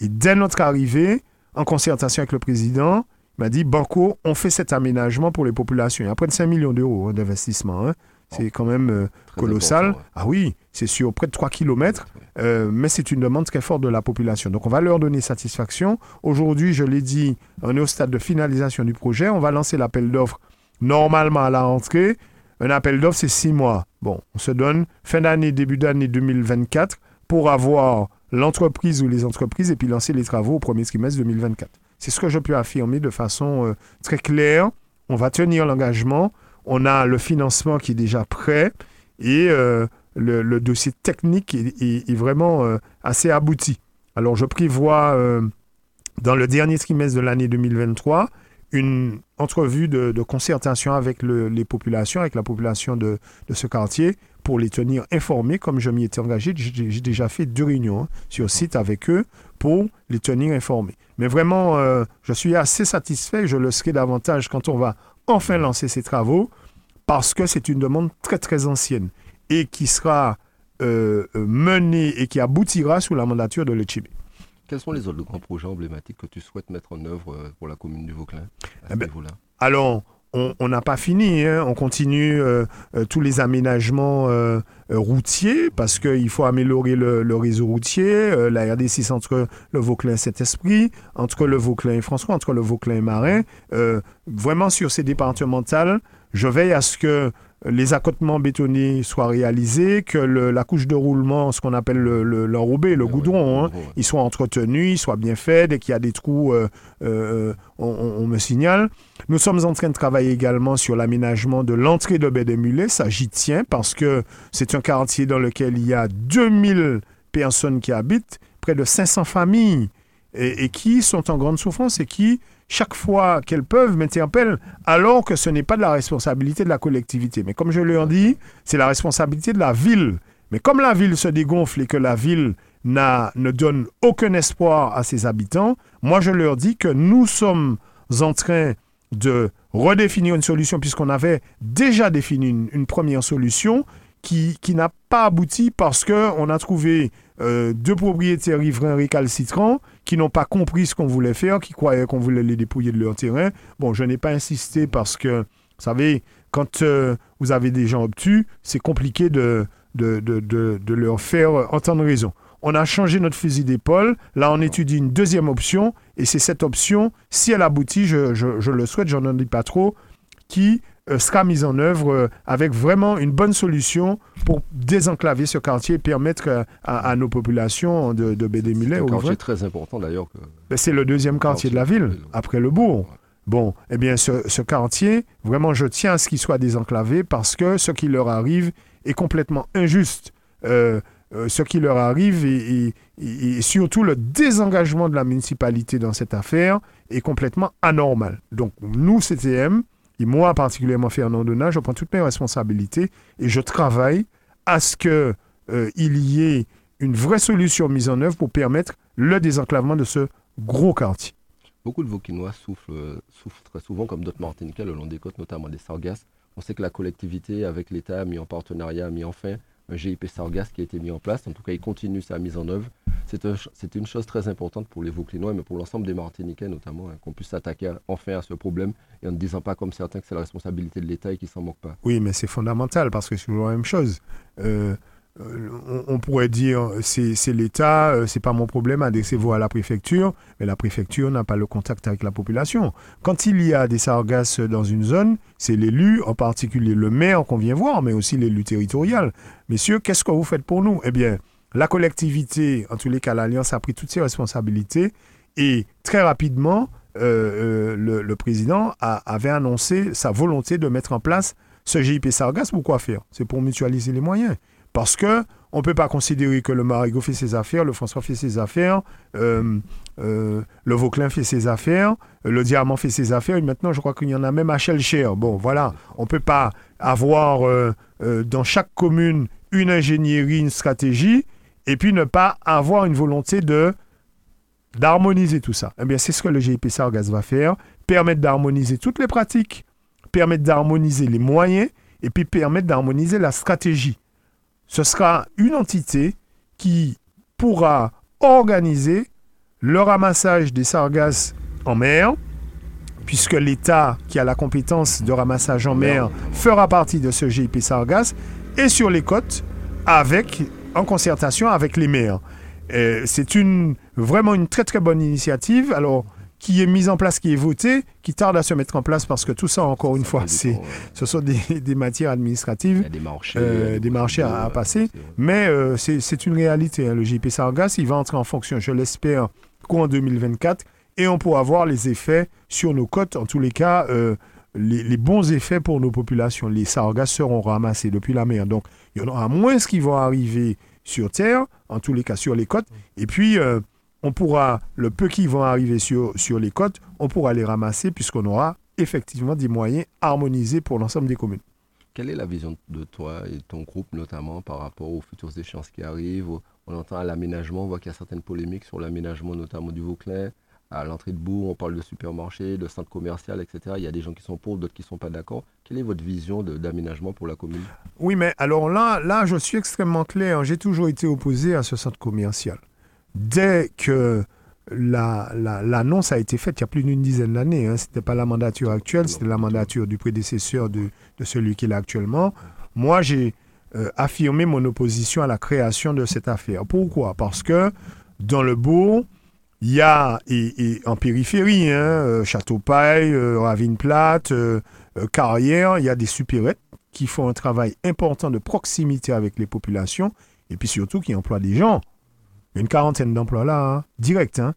Et dès notre arrivée, en concertation avec le président, il m'a dit, Banco, on fait cet aménagement pour les populations. Il y a près de 5 millions d'euros hein, d'investissement. hein. C'est quand même euh, colossal. ouais. Ah oui, c'est sur près de 3 kilomètres. Ouais. Euh, mais c'est une demande très forte de la population. Donc on va leur donner satisfaction. Aujourd'hui, je l'ai dit, on est au stade de finalisation du projet. On va lancer l'appel d'offres normalement à la rentrée. Un appel d'offres, c'est six mois. Bon, on se donne fin d'année, début d'année 2024 pour avoir l'entreprise ou les entreprises et puis lancer les travaux au premier trimestre 2024. C'est ce que je peux affirmer de façon euh, très claire. On va tenir l'engagement. On a le financement qui est déjà prêt et euh, le, dossier technique est, vraiment euh, assez abouti. Alors, je prévois dans le dernier trimestre de l'année 2023 une entrevue de, concertation avec le- les populations, avec la population de, ce quartier, pour les tenir informés, comme je m'y étais engagé. J'ai j'ai déjà fait deux réunions hein, sur site avec eux pour les tenir informés. Mais vraiment, euh, je suis assez satisfait, je le serai davantage quand on va enfin lancer ces travaux, parce que c'est une demande très très ancienne et qui sera euh, euh, menée et qui aboutira sous la mandature de l'Echibé. Quels sont les autres grands projets emblématiques que tu souhaites mettre en œuvre euh, pour la commune du Vauclin à Eh ce ben, niveau-là Alors, on n'a pas fini, hein. on continue euh, euh, tous les aménagements euh, routiers parce qu'il faut améliorer le, le réseau routier, la RD6 entre le Vauclin et Saint-Esprit, entre le Vauclin et François, entre le Vauclin et Marin. Vraiment sur ces départementales, je veille à ce que les accotements bétonnés soient réalisés, que le- la couche de roulement, ce qu'on appelle le- le- l'enrobé, le, Ouais, goudron, ouais, hein, ouais, ils soient entretenus, ils soient bien faits. Dès qu'il y a des trous, euh, euh, on me signale. Nous sommes en train de travailler également sur l'aménagement de l'entrée de Baie des Mulets. Ça, j'y tiens parce que c'est un quartier dans lequel il y a 2000 personnes qui habitent, près de 500 familles, et, et qui sont en grande souffrance et qui, chaque fois qu'elles peuvent, m'interpellent, alors que ce n'est pas de la responsabilité de la collectivité. Mais comme je leur dis, c'est la responsabilité de la ville. Mais comme la ville se dégonfle et que la ville ne donne aucun espoir à ses habitants, moi je leur dis que nous sommes en train de redéfinir une solution puisqu'on avait déjà défini une, une première solution qui, qui n'a pas abouti parce qu'on a trouvé euh, deux propriétaires riverains récalcitrants qui n'ont pas compris ce qu'on voulait faire, qui croyaient qu'on voulait les dépouiller de leur terrain. Bon, je n'ai pas insisté parce que, vous savez, quand euh, vous avez des gens obtus, c'est compliqué de, leur faire entendre raison. On a changé notre fusil d'épaule. Là, on étudie une deuxième option. Et c'est cette option, si elle aboutit, je, le souhaite, j'en dis pas trop, qui sera mise en œuvre euh, avec vraiment une bonne solution pour désenclaver ce quartier et permettre euh, à, à nos populations de, de C'est un quartier très important d'ailleurs. que- ben, c'est le deuxième quartier de la ville, après le bourg. Ouais. Bon, eh bien, ce, ce quartier, vraiment, je tiens à ce qu'il soit désenclavé parce que ce qui leur arrive est complètement injuste. Euh, euh, ce qui leur arrive et- et surtout le désengagement de la municipalité dans cette affaire est complètement anormal. Donc, nous, CTM, et moi particulièrement Fernand Donat, je prends toutes mes responsabilités et je travaille à ce que euh, y ait une vraie solution mise en œuvre pour permettre le désenclavement de ce gros quartier. Beaucoup de Vauquinois souffrent, euh, très souvent, comme d'autres Martiniquais, le long des côtes, notamment des Sargasses. On sait que la collectivité, avec l'État, a mis en partenariat, a mis enfin un GIP Sargasse qui a été mis en place. En tout cas, il continue sa mise en œuvre. C'est un une chose très importante pour les Vauclinois, mais pour l'ensemble des Martiniquais notamment, hein, qu'on puisse s'attaquer enfin à ce problème et en ne disant pas comme certains que c'est la responsabilité de l'État et qu'il s'en moque pas. Oui, mais c'est fondamental parce que c'est toujours la même chose. Euh, euh, on, on pourrait dire c'est c'est l'État, euh, c'est pas mon problème, adressez-vous à la préfecture, mais la préfecture n'a pas le contact avec la population. Quand il y a des sargasses dans une zone, c'est l'élu, en particulier le maire qu'on vient voir, mais aussi l'élu territorial. Messieurs, qu'est-ce que vous faites pour nous? Eh bien, la collectivité, en tous les cas, l'Alliance a pris toutes ses responsabilités et très rapidement, euh, euh, le, président avait annoncé sa volonté de mettre en place ce GIP Sargasse. Pourquoi faire? C'est pour mutualiser les moyens. Parce que on ne peut pas considérer que le Marigot fait ses affaires, le François fait ses affaires, euh, euh, le Vauclin fait ses affaires, le Diamant fait ses affaires, et maintenant je crois qu'il y en a même à Shellshare. Bon, voilà, on ne peut pas avoir euh, dans chaque commune une ingénierie, une stratégie, et puis ne pas avoir une volonté de d'harmoniser tout ça. Eh bien, c'est ce que le GIP Sargas va faire, permettre d'harmoniser toutes les pratiques, permettre d'harmoniser les moyens, et puis permettre d'harmoniser la stratégie. Ce sera une entité qui pourra organiser le ramassage des sargasses en mer, puisque l'État qui a la compétence de ramassage en mer fera partie de ce GIP Sargasse, et sur les côtes, en concertation avec les maires. Euh, C'est vraiment une très très bonne initiative. Alors, qui est mise en place, qui est votée, qui tarde à se mettre en place parce que tout ça, encore une fois, c'est, ce sont des, des matières administratives. des marchés, Euh, des marchés à- passer. Mais euh, c'est une réalité. hein. Le JP Sargas, il va entrer en fonction, je l'espère, qu'en 2024. Et on pourra voir les effets sur nos côtes. En tous les cas, euh, les, les bons effets pour nos populations. Les sargasses seront ramassés depuis la mer. Donc, il y en aura moins qui vont arriver sur Terre, en tous les cas sur les côtes. Et puis, on pourra, le peu qui vont arriver sur, sur les côtes, on pourra les ramasser puisqu'on aura effectivement des moyens harmonisés pour l'ensemble des communes. Quelle est la vision de toi et de ton groupe notamment par rapport aux futures échéances qui arrivent? On entend à l'aménagement, on voit qu'il y a certaines polémiques sur l'aménagement notamment du Vauclin. À l'entrée de Bourg, on parle de supermarché, de centre commercial, etc. Il y a des gens qui sont pour, d'autres qui ne sont pas d'accord. Quelle est votre vision d'aménagement pour la commune? Oui, mais alors là, là, je suis extrêmement clair. J'ai toujours été opposé à ce centre commercial. Dès que la- la- l'annonce a été faite, il y a plus d'une dizaine d'années, hein, ce n'était pas la mandature actuelle, c'était la mandature du prédécesseur de, de celui qui est là actuellement. Moi, j'ai euh, affirmé mon opposition à la création de cette affaire. Pourquoi? Parce que dans le bourg, il y a, et, en périphérie, hein, euh, Château-Paille, euh, Ravine-Plate, euh, Carrière, il y a des supérettes qui font un travail important de proximité avec les populations et puis surtout qui emploient des gens. Il y a une quarantaine d'emplois là, hein, direct, hein,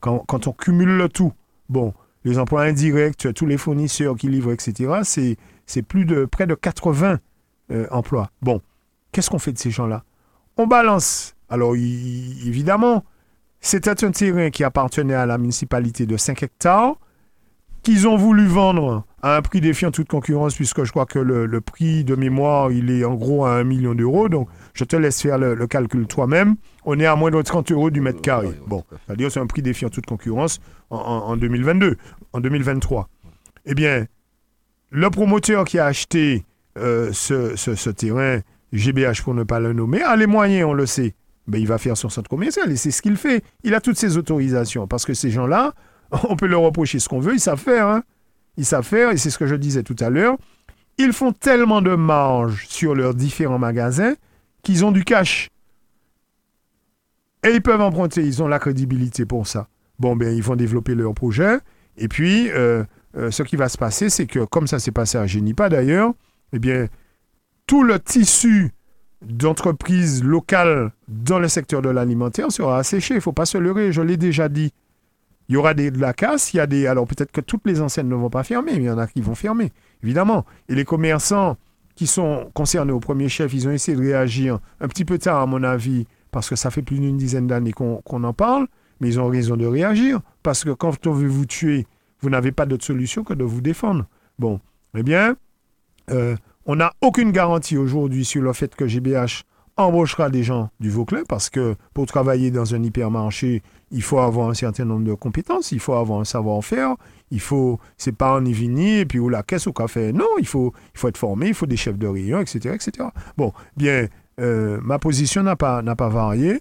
quand, quand on cumule le tout. Bon, les emplois indirects, tous les fournisseurs qui livrent, etc., c'est, c'est plus de près de 80 euh, emplois. Bon, qu'est-ce qu'on fait de ces gens-là? On balance. Alors, évidemment, c'était un terrain qui appartenait à la municipalité de 5 hectares, qu'ils ont voulu vendre à un prix défiant toute concurrence, puisque je crois que le, le prix de mémoire, il est en gros à 1 million d'euros. Donc, je te laisse faire le, le calcul toi-même. On est à moins de 30 euros du mètre carré. Bon, c'est-à-dire c'est un prix défiant toute concurrence en, en- en 2022, en 2023. Eh bien, le promoteur qui a acheté euh, ce, ce- ce terrain, GBH pour ne pas le nommer, a les moyens, on le sait. Ben, il va faire son centre commercial et c'est ce qu'il fait. Il a toutes ses autorisations parce que ces gens-là, on peut leur reprocher ce qu'on veut, ils savent faire. hein. Ils savent faire et c'est ce que je disais tout à l'heure. Ils font tellement de marge sur leurs différents magasins qu'ils ont du cash. Et ils peuvent emprunter, ils ont la crédibilité pour ça. Bon, ben, ils vont développer leur projet. Et puis, euh, euh, ce qui va se passer, c'est que, comme ça s'est passé à Génipa d'ailleurs, eh bien, tout le tissu d'entreprises locales dans le secteur de l'alimentaire sera asséché. Il ne faut pas se leurrer, je l'ai déjà dit. Il y aura des, de la casse, il y a des. Alors peut-être que toutes les enseignes ne vont pas fermer, mais il y en a qui vont fermer, évidemment. Et les commerçants qui sont concernés au premier chef, ils ont essayé de réagir un petit peu tard, à mon avis, parce que ça fait plus d'une dizaine d'années qu'on en parle, mais ils ont raison de réagir, parce que quand on veut vous tuer, vous n'avez pas d'autre solution que de vous défendre. Bon, eh bien, euh, on n'a aucune garantie aujourd'hui sur le fait que GBH embauchera des gens du Vauclin, parce que pour travailler dans un hypermarché, il faut avoir un certain nombre de compétences, il faut avoir un savoir-faire, il faut, c'est pas en Ivini, et puis ou la caisse au café. Non, il faut, il faut être formé, il faut des chefs de rayon, etc., etc. Bon, bien, euh, ma position n'a pas, pas varié.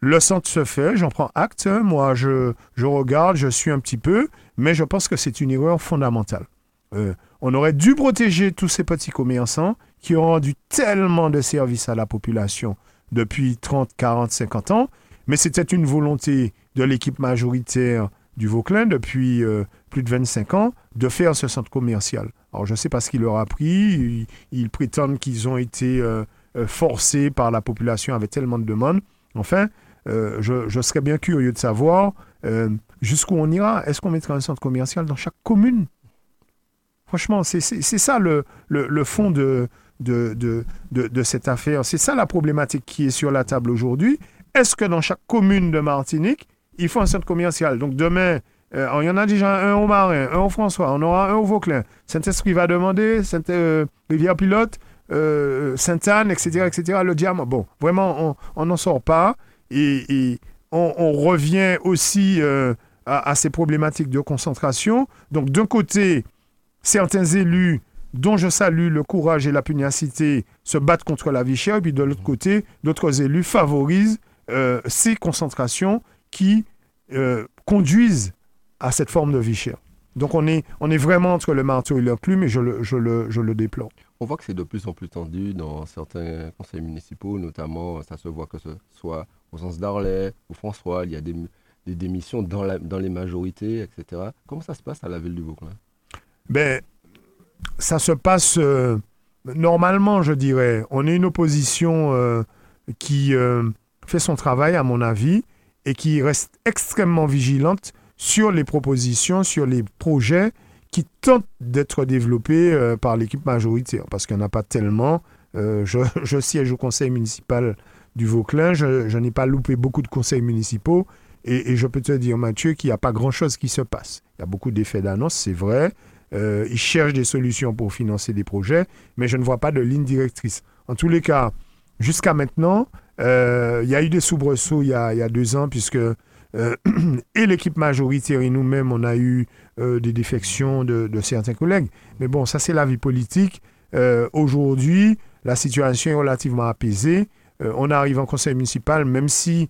Le centre se fait, j'en prends acte. hein. Moi, je, je regarde, je suis un petit peu, mais je pense que c'est une erreur fondamentale. Euh, on aurait dû protéger tous ces petits commerçants qui ont rendu tellement de services à la population depuis 30, 40, 50 ans, mais c'était une volonté de l'équipe majoritaire du Vauclin depuis euh, plus de 25 ans de faire ce centre commercial. Alors je ne sais pas ce qu'il leur a pris, ils, prétendent qu'ils ont été euh, euh, forcés par la population avec tellement de demandes. Enfin, je, serais bien curieux de savoir jusqu'où on ira. Est-ce qu'on mettra un centre commercial dans chaque commune? Franchement, c'est ça le, fond de cette affaire. C'est ça la problématique qui est sur la table aujourd'hui. Est-ce que dans chaque commune de Martinique, il faut un centre commercial? Donc demain, euh, il y en a déjà un au Marin, un au François, on aura un au Vauclin. Saint-Esprit va demander, Saint, euh, Rivière-Pilote, euh, Sainte-Anne, etc., etc., le diamant. Bon, vraiment, on n'en sort pas. Et, on, revient aussi à, à ces problématiques de concentration. Donc d'un côté, certains élus dont je salue le courage et la pugnacité se battent contre la vie chère, et puis de l'autre côté, d'autres élus favorisent ces concentrations qui euh, conduisent à cette forme de vie chère. Donc on est, on est vraiment entre le marteau et l'enclume, et je le, je, le, je le déplore. On voit que c'est de plus en plus tendu dans certains conseils municipaux, notamment, ça se voit que ce soit au sens d'Arlay, au François, il y a des, des démissions dans, la, dans les majorités, etc. Comment ça se passe à la ville du Vauclin? Ben, ça se passe euh, normalement, je dirais. On est une opposition euh, qui euh, fait son travail, à mon avis, et qui reste extrêmement vigilante sur les propositions, sur les projets qui tente d'être développé euh, par l'équipe majoritaire, parce qu'il n'y en a pas tellement. Euh, je, siège au conseil municipal du Vauclin, je, n'ai pas loupé beaucoup de conseils municipaux, et, je peux te dire, Mathieu, qu'il n'y a pas grand-chose qui se passe. Il y a beaucoup d'effets d'annonce, c'est vrai. Euh, ils cherchent des solutions pour financer des projets, mais je ne vois pas de ligne directrice. En tous les cas, jusqu'à maintenant, il y a eu des soubresauts il y a, deux ans, puisque euh, et l'équipe majoritaire et nous-mêmes, on a eu euh, des défections de, certains collègues. Mais bon, ça c'est la vie politique. Euh, aujourd'hui, la situation est relativement apaisée. Euh, on arrive en conseil municipal, même si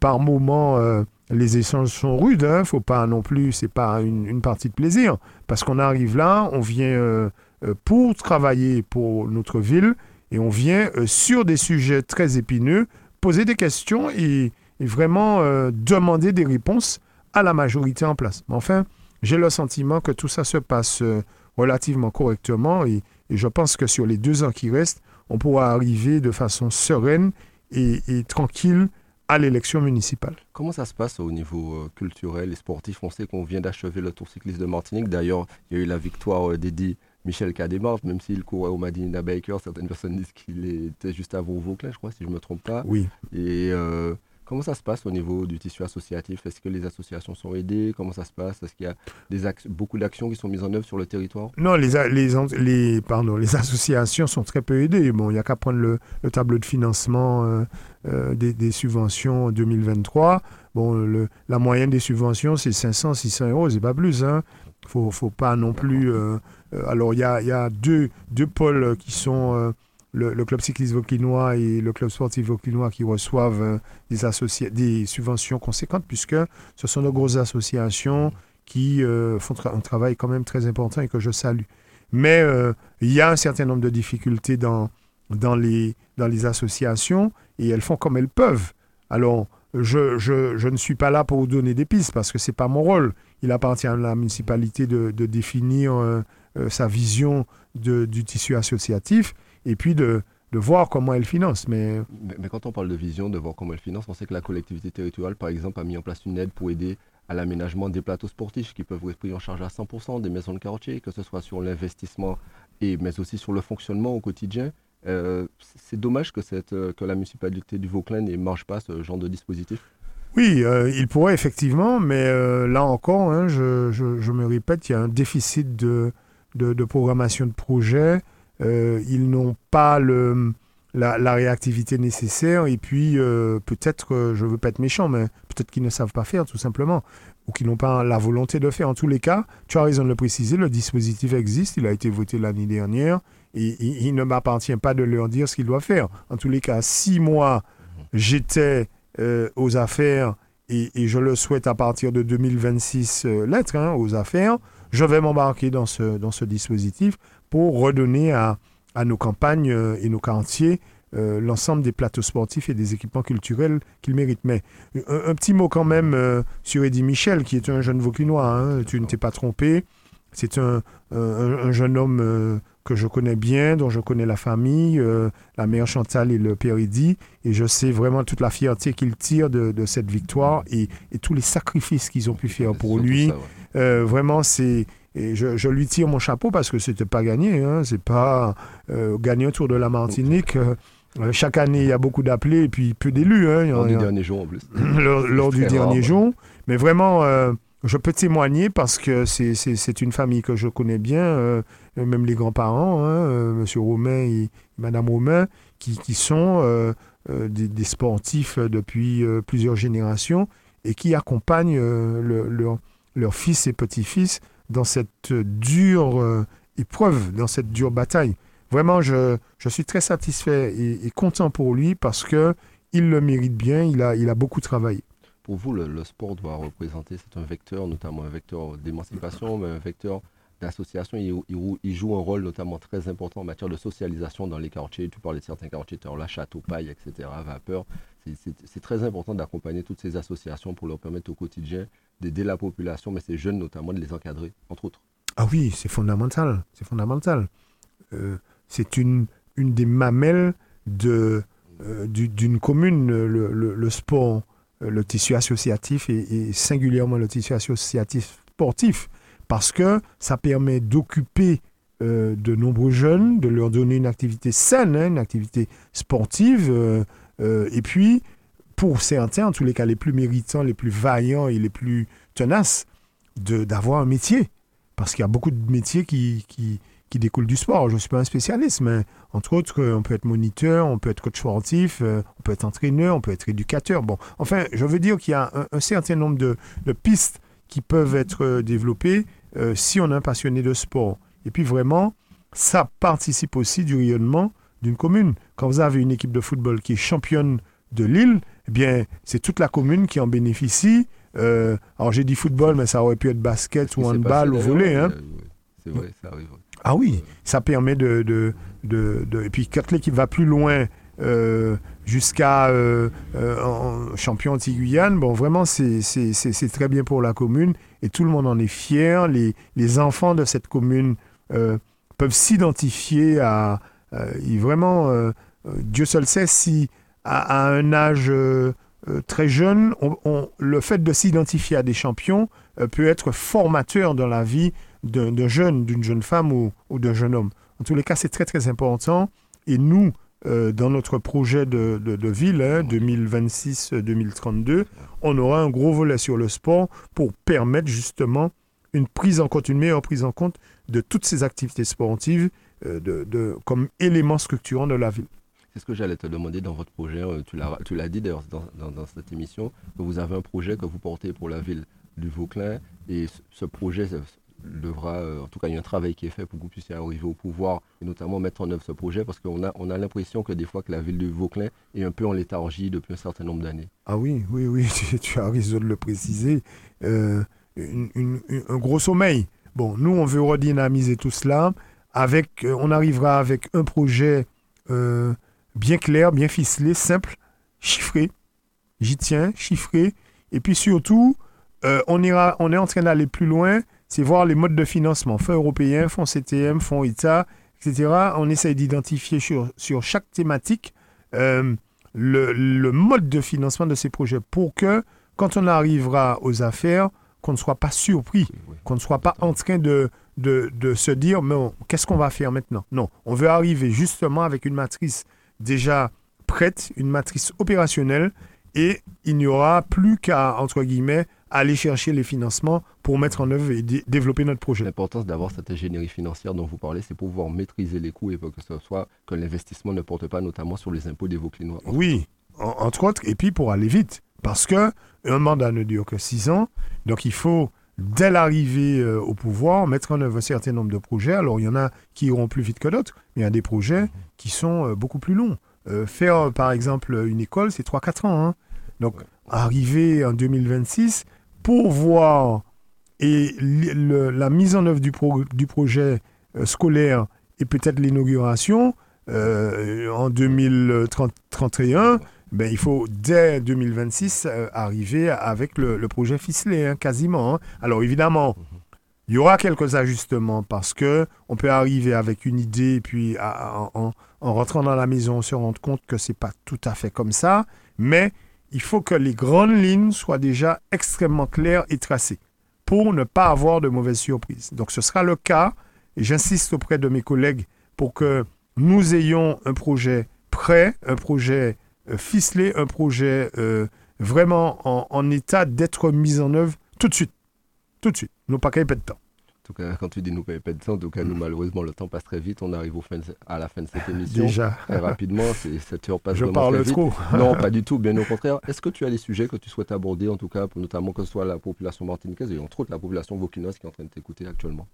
par moment les échanges sont rudes. Hein, faut pas non plus, c'est pas une, partie de plaisir, parce qu'on arrive là, on vient pour travailler pour notre ville et on vient sur des sujets très épineux poser des questions et, vraiment demander des réponses à la majorité en place. Mais enfin, j'ai le sentiment que tout ça se passe relativement correctement et, je pense que sur les deux ans qui restent, on pourra arriver de façon sereine et, tranquille à l'élection municipale. Comment ça se passe au niveau euh, culturel et sportif? On sait qu'on vient d'achever le Tour cycliste de Martinique. D'ailleurs, il y a eu la victoire euh, d'Eddie Michel Cademar, même s'il courait au Madinina Baker, certaines personnes disent qu'il était juste avant Vauclin, je crois, si je ne me trompe pas. Oui. Et euh, Comment ça se passe au niveau du tissu associatif? Est-ce que les associations sont aidées? Comment ça se passe? Est-ce qu'il y a des beaucoup d'actions qui sont mises en œuvre sur le territoire? Non, les, les, les, pardon, les associations sont très peu aidées. Bon, il n'y a qu'à prendre le, le, tableau de financement euh, euh, des, des, subventions 2023. Bon, le, la moyenne des subventions, c'est 500, 600 euros, c'est pas plus. Il hein. ne faut, faut, pas non plus... Euh, alors, il y a, deux, deux pôles qui sont le, le, club cycliste vauclinois et le club sportif vauclinois qui reçoivent euh, des, des, subventions conséquentes, puisque ce sont de grosses associations qui euh, font un travail quand même très important et que je salue. Mais euh, il y a un certain nombre de difficultés dans, dans, les, dans les associations et elles font comme elles peuvent. Alors, je, je, ne suis pas là pour vous donner des pistes parce que ce n'est pas mon rôle. Il appartient à la municipalité de, définir euh, euh, sa vision de, du tissu associatif et puis de, de voir comment elle finance. Mais... mais... Mais, quand on parle de vision, de voir comment elle finance, on sait que la collectivité territoriale, par exemple, a mis en place une aide pour aider à l'aménagement des plateaux sportifs qui peuvent être pris en charge à 100% des maisons de quartier, que ce soit sur l'investissement, et, mais aussi sur le fonctionnement au quotidien. Euh, c'est dommage que, cette, que la municipalité du Vauclin ne marche pas ce genre de dispositif. Oui, euh, il pourrait effectivement, mais euh, là encore, hein, je, je, je, me répète, il y a un déficit de, de, programmation de projet euh, ils n'ont pas le, la, réactivité nécessaire et puis euh, peut-être, euh, je ne veux pas être méchant, mais peut-être qu'ils ne savent pas faire tout simplement ou qu'ils n'ont pas la volonté de faire. En tous les cas, tu as raison de le préciser, le dispositif existe, il a été voté l'année dernière et il, ne m'appartient pas de leur dire ce qu'ils doivent faire. En tous les cas, si moi j'étais aux affaires et, je le souhaite à partir de 2026 euh, l'être hein, aux affaires, je vais m'embarquer dans ce, dans ce dispositif pour redonner à, à nos campagnes euh, et nos quartiers euh, l'ensemble des plateaux sportifs et des équipements culturels qu'ils méritent. Mais un, un, petit mot quand même euh, sur Eddie Michel, qui est un jeune vauclinois, hein, tu ne t'es pas trompé. C'est un, un, un, jeune homme euh, que je connais bien, dont je connais la famille, euh, la mère Chantal et le père Eddy, et je sais vraiment toute la fierté qu'il tire de, de, cette victoire et, et tous les sacrifices qu'ils ont pu faire pour lui. Ça, ouais. Euh, vraiment, c'est et je, je, lui tire mon chapeau parce que c'était pas gagné. Hein, c'est pas euh, gagner un tour de la Martinique. Euh, chaque année, il y a beaucoup d'appelés et puis peu d'élus. Hein, lors du dernier jour en plus. lors, lors du dernier rare, jour. Ouais. Mais vraiment, euh, je peux témoigner parce que c'est une famille que je connais bien, même les grands-parents, hein, Monsieur Romain et Madame Romain, qui, qui sont des, des, sportifs depuis plusieurs générations et qui accompagnent le, leur, leur fils et petits-fils dans cette dure euh, épreuve, dans cette dure bataille. Vraiment, je, je suis très satisfait et, content pour lui parce que il le mérite bien, il a, il a beaucoup travaillé. Pour vous, le, sport doit représenter, c'est un vecteur, notamment un vecteur d'émancipation, mais un vecteur d'association. Il, joue un rôle notamment très important en matière de socialisation dans les quartiers. Tu parlais de certains quartiers, là, Château, Paille, etc., Vapeur. C'est très important d'accompagner toutes ces associations pour leur permettre au quotidien d'aider la population, mais ces jeunes notamment, de les encadrer, entre autres. Ah oui, c'est fondamental. C'est fondamental. Euh, c'est une, une des mamelles de, euh, d'une commune, le, sport, le tissu associatif et, singulièrement le tissu associatif sportif. parce que ça permet d'occuper euh, de nombreux jeunes, de leur donner une activité saine, hein, une activité sportive, euh, et puis pour certains, en tous les cas les plus méritants, les plus vaillants et les plus tenaces, d'avoir un métier. Parce qu'il y a beaucoup de métiers qui, qui, découlent du sport. Je ne suis pas un spécialiste, mais entre autres, euh, on peut être moniteur, on peut être coach sportif, euh, on peut être entraîneur, on peut être éducateur. Bon, enfin, je veux dire qu'il y a un, certain nombre de, pistes qui peuvent être développées si on est un passionné de sport. Et puis vraiment, ça participe aussi du rayonnement d'une commune. Quand vous avez une équipe de football qui est championne de Lille, eh bien, c'est toute la commune qui en bénéficie. Euh, alors j'ai dit football, mais ça aurait pu être basket ou handball ou volley. Hein. euh, C'est vrai, ça arrive. Ah oui, ça permet de... de, de, de- et puis quand l'équipe va plus loin euh, jusqu'à euh, euh, champion anti-Guyane, bon vraiment c'est très bien pour la commune et tout le monde en est fier. Les, les enfants de cette commune peuvent s'identifier à... euh, et vraiment, euh, euh, Dieu seul sait si à, à un âge très jeune, on- on- le fait de s'identifier à des champions peut être formateur dans la vie d'un jeune, d'une jeune femme ou, ou d'un jeune homme. En tous les cas, c'est très très important. Et nous, euh, dans notre projet de, de- de ville, hein, 2026-2032, on aura un gros volet sur le sport pour permettre justement une prise en compte, une meilleure prise en compte de toutes ces activités sportives de, de- comme élément structurant de la ville. C'est ce que j'allais te demander dans votre projet. euh, Tu l'as dit d'ailleurs dans, dans- dans cette émission, que vous avez un projet que vous portez pour la ville du Vauclin. Et ce- projet euh, devra, euh, en tout cas, il y a un travail qui est fait pour que vous puissiez arriver au pouvoir et notamment mettre en œuvre ce projet parce qu'on a, on a l'impression que des fois que la ville du Vauclin est un peu en léthargie depuis un certain nombre d'années. Ah oui, oui, oui, tu, tu as raison de le préciser. Euh, une- une- une- un gros sommeil. Bon, nous, on veut redynamiser tout cela. Avec, euh, on arrivera avec un projet euh, bien clair, bien ficelé, simple, chiffré. J'y tiens, chiffré. Et puis surtout, euh, on, ira, on est en train d'aller plus loin, c'est voir les modes de financement, fonds européens, fonds CTM, fonds État, etc. On essaye d'identifier sur, sur chaque thématique le, le mode de financement de ces projets pour que, quand on arrivera aux affaires, qu'on ne soit pas surpris, qu'on ne soit pas en train de, de, de se dire, mais qu'est-ce qu'on va faire maintenant? Non, on veut arriver justement avec une matrice déjà prête, une matrice opérationnelle, et il n'y aura plus qu'à, entre guillemets, aller chercher les financements pour mettre en œuvre et dé- développer notre projet. L'importance d'avoir cette ingénierie financière dont vous parlez, c'est pouvoir maîtriser les coûts et pour que ce soit que l'investissement ne porte pas notamment sur les impôts des Vauclinois. Oui, en- entre autres, et puis pour aller vite. Parce que un mandat ne dure que six ans, donc il faut, dès l'arrivée euh, au pouvoir, mettre en œuvre un certain nombre de projets. Alors il y en a qui iront plus vite que d'autres, mais il y a des projets qui sont euh, beaucoup plus longs. Euh, faire, par exemple, une école, c'est 3-4 ans. hein. Donc, Ouais. arriver en 2026, pour voir et le- la mise en œuvre du, pro- du projet scolaire et peut-être l'inauguration euh, en 2031, ben, il faut dès 2026 euh, arriver avec le, projet ficelé, hein, quasiment. hein. Alors évidemment, il y aura quelques ajustements parce que on peut arriver avec une idée et puis en, en rentrant dans la maison, on se rendre compte que c'est pas tout à fait comme ça. Mais il faut que les grandes lignes soient déjà extrêmement claires et tracées pour ne pas avoir de mauvaises surprises. Donc ce sera le cas et j'insiste auprès de mes collègues pour que nous ayons un projet prêt, un projet euh, ficelé, un projet euh, vraiment en, en état d'être mis en œuvre tout de suite. Tout de suite. Nous pas qu'à de temps. En tout cas, quand tu dis nous pas de temps, en tout cas, nous, malheureusement, le temps passe très vite. On arrive au fin de- à la fin de cette émission. Déjà, Très rapidement, cette heure passe je vraiment parle très vite. trop. Non, pas du tout, bien au contraire. Est-ce que tu as des sujets que tu souhaites aborder, en tout cas, pour notamment que ce soit la population martiniquaise et entre autres la population vauquinoise qui est en train de t'écouter actuellement?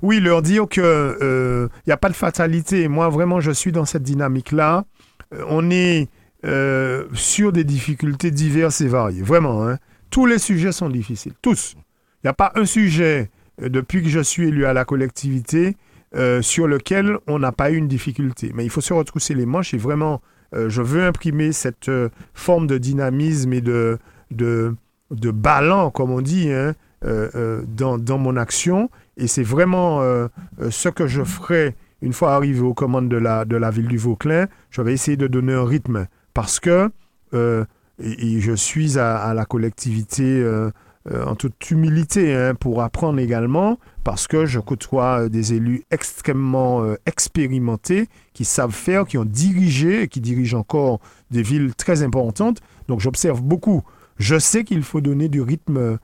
Oui, leur dire que il n'y a pas de fatalité. Moi, vraiment, je suis dans cette dynamique-là. Euh, on est euh, sur des difficultés diverses et variées. Vraiment, hein. tous les sujets sont difficiles. Tous. Il n'y a pas un sujet, euh, depuis que je suis élu à la collectivité, euh, sur lequel on n'a pas eu une difficulté. Mais il faut se retrousser les manches et vraiment, je veux imprimer cette forme de dynamisme et de, de, de ballon, comme on dit, hein, dans, dans mon action. Et c'est vraiment ce que je ferai une fois arrivé aux commandes de la, de la ville du Vauclin. Je vais essayer de donner un rythme parce que, euh, je suis à, la collectivité euh, euh, en toute humilité hein, pour apprendre également, parce que je côtoie des élus extrêmement expérimentés qui savent faire, qui ont dirigé et qui dirigent encore des villes très importantes. Donc j'observe beaucoup. Je sais qu'il faut donner du rythme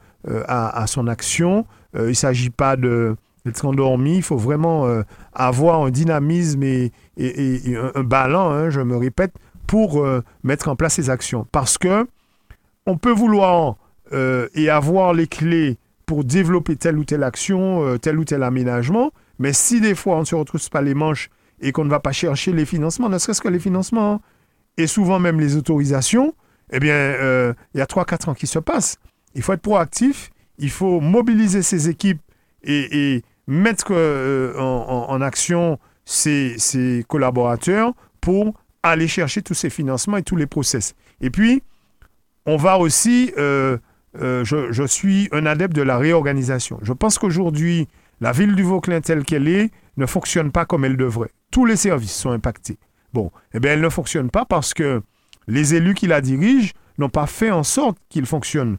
à, son action. il ne s'agit pas d'être endormi, il faut vraiment avoir un dynamisme et, un, ballon, hein, je me répète, pour mettre en place ces actions. Parce que on peut vouloir euh, et avoir les clés pour développer telle ou telle action, euh, tel ou tel aménagement. Mais si des fois on ne se retrouve pas les manches et qu'on ne va pas chercher les financements, ne serait-ce que les financements, et souvent même les autorisations, eh bien, euh, il y a 3-4 ans qui se passent. Il faut être proactif, il faut mobiliser ses équipes et, mettre en, action ses, collaborateurs pour aller chercher tous ces financements et tous les process. Et puis, on va aussi euh, je, suis un adepte de la réorganisation. Je pense qu'aujourd'hui, la ville du Vauclin telle qu'elle est ne fonctionne pas comme elle devrait. Tous les services sont impactés. Bon, eh bien, elle ne fonctionne pas parce que les élus qui la dirigent n'ont pas fait en sorte qu'il fonctionne.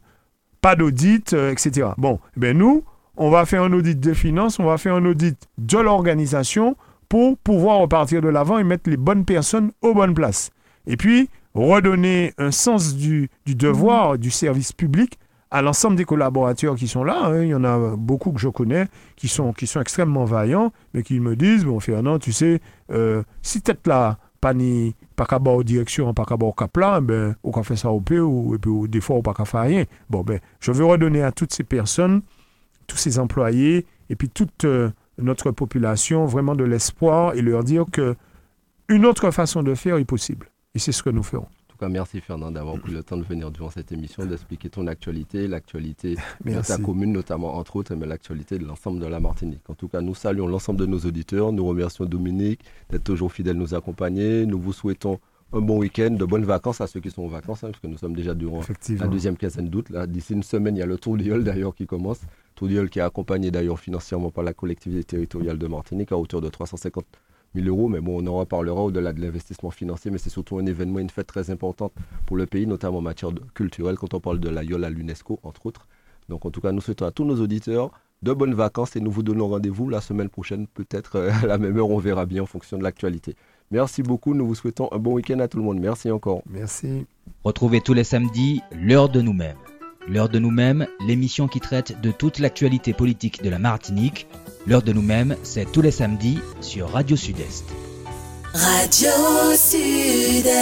Pas d'audit, euh, etc. Bon, eh bien, nous, on va faire un audit des finances, on va faire un audit de l'organisation pour pouvoir repartir de l'avant et mettre les bonnes personnes aux bonnes places. Et puis, redonner un sens du, du devoir, du service public à l'ensemble des collaborateurs qui sont là. Hein. il y en a beaucoup que je connais qui sont, qui sont extrêmement vaillants, mais qui me disent, bon Fernand, tu sais, euh, si tu là, pas ni pas qu'à direction, pas qu'à cap là, ben, on fait ça au peu, ou, et puis des fois, on pas qu'à faire rien. Bon, ben, je veux redonner à toutes ces personnes, tous ces employés, et puis toute euh, notre population, vraiment de l'espoir, et leur dire que une autre façon de faire est possible. Et c'est ce que nous ferons tout cas, merci Fernand d'avoir pris le temps de venir durant cette émission, d'expliquer ton actualité, l'actualité de ta commune, notamment entre autres, mais l'actualité de l'ensemble de la Martinique. En tout cas, nous saluons l'ensemble de nos auditeurs, nous remercions Dominique d'être toujours fidèle nous accompagner. Nous vous souhaitons un bon week-end, de bonnes vacances à ceux qui sont en vacances, hein, parce que nous sommes déjà durant la deuxième quinzaine d'août. D'ici une semaine, il y a le Tour d'Iol d'ailleurs qui commence. Tour d'Iol qui est accompagné d'ailleurs financièrement par la collectivité territoriale de Martinique à hauteur de 350 1000 euros, mais bon, on en reparlera au-delà de l'investissement financier, mais c'est surtout un événement, une fête très importante pour le pays, notamment en matière culturelle, quand on parle de la YOL à l'UNESCO, entre autres. Donc en tout cas, nous souhaitons à tous nos auditeurs de bonnes vacances et nous vous donnons rendez-vous la semaine prochaine, peut-être euh, à la même heure, on verra bien en fonction de l'actualité. Merci beaucoup, nous vous souhaitons un bon week-end à tout le monde. Merci encore. Merci. Retrouvez tous les samedis l'heure de nous-mêmes. L'heure de nous-mêmes, l'émission qui traite de toute l'actualité politique de la Martinique L'heure de nous-mêmes, c'est tous les samedis sur Radio Sud-Est. Radio Sud-Est.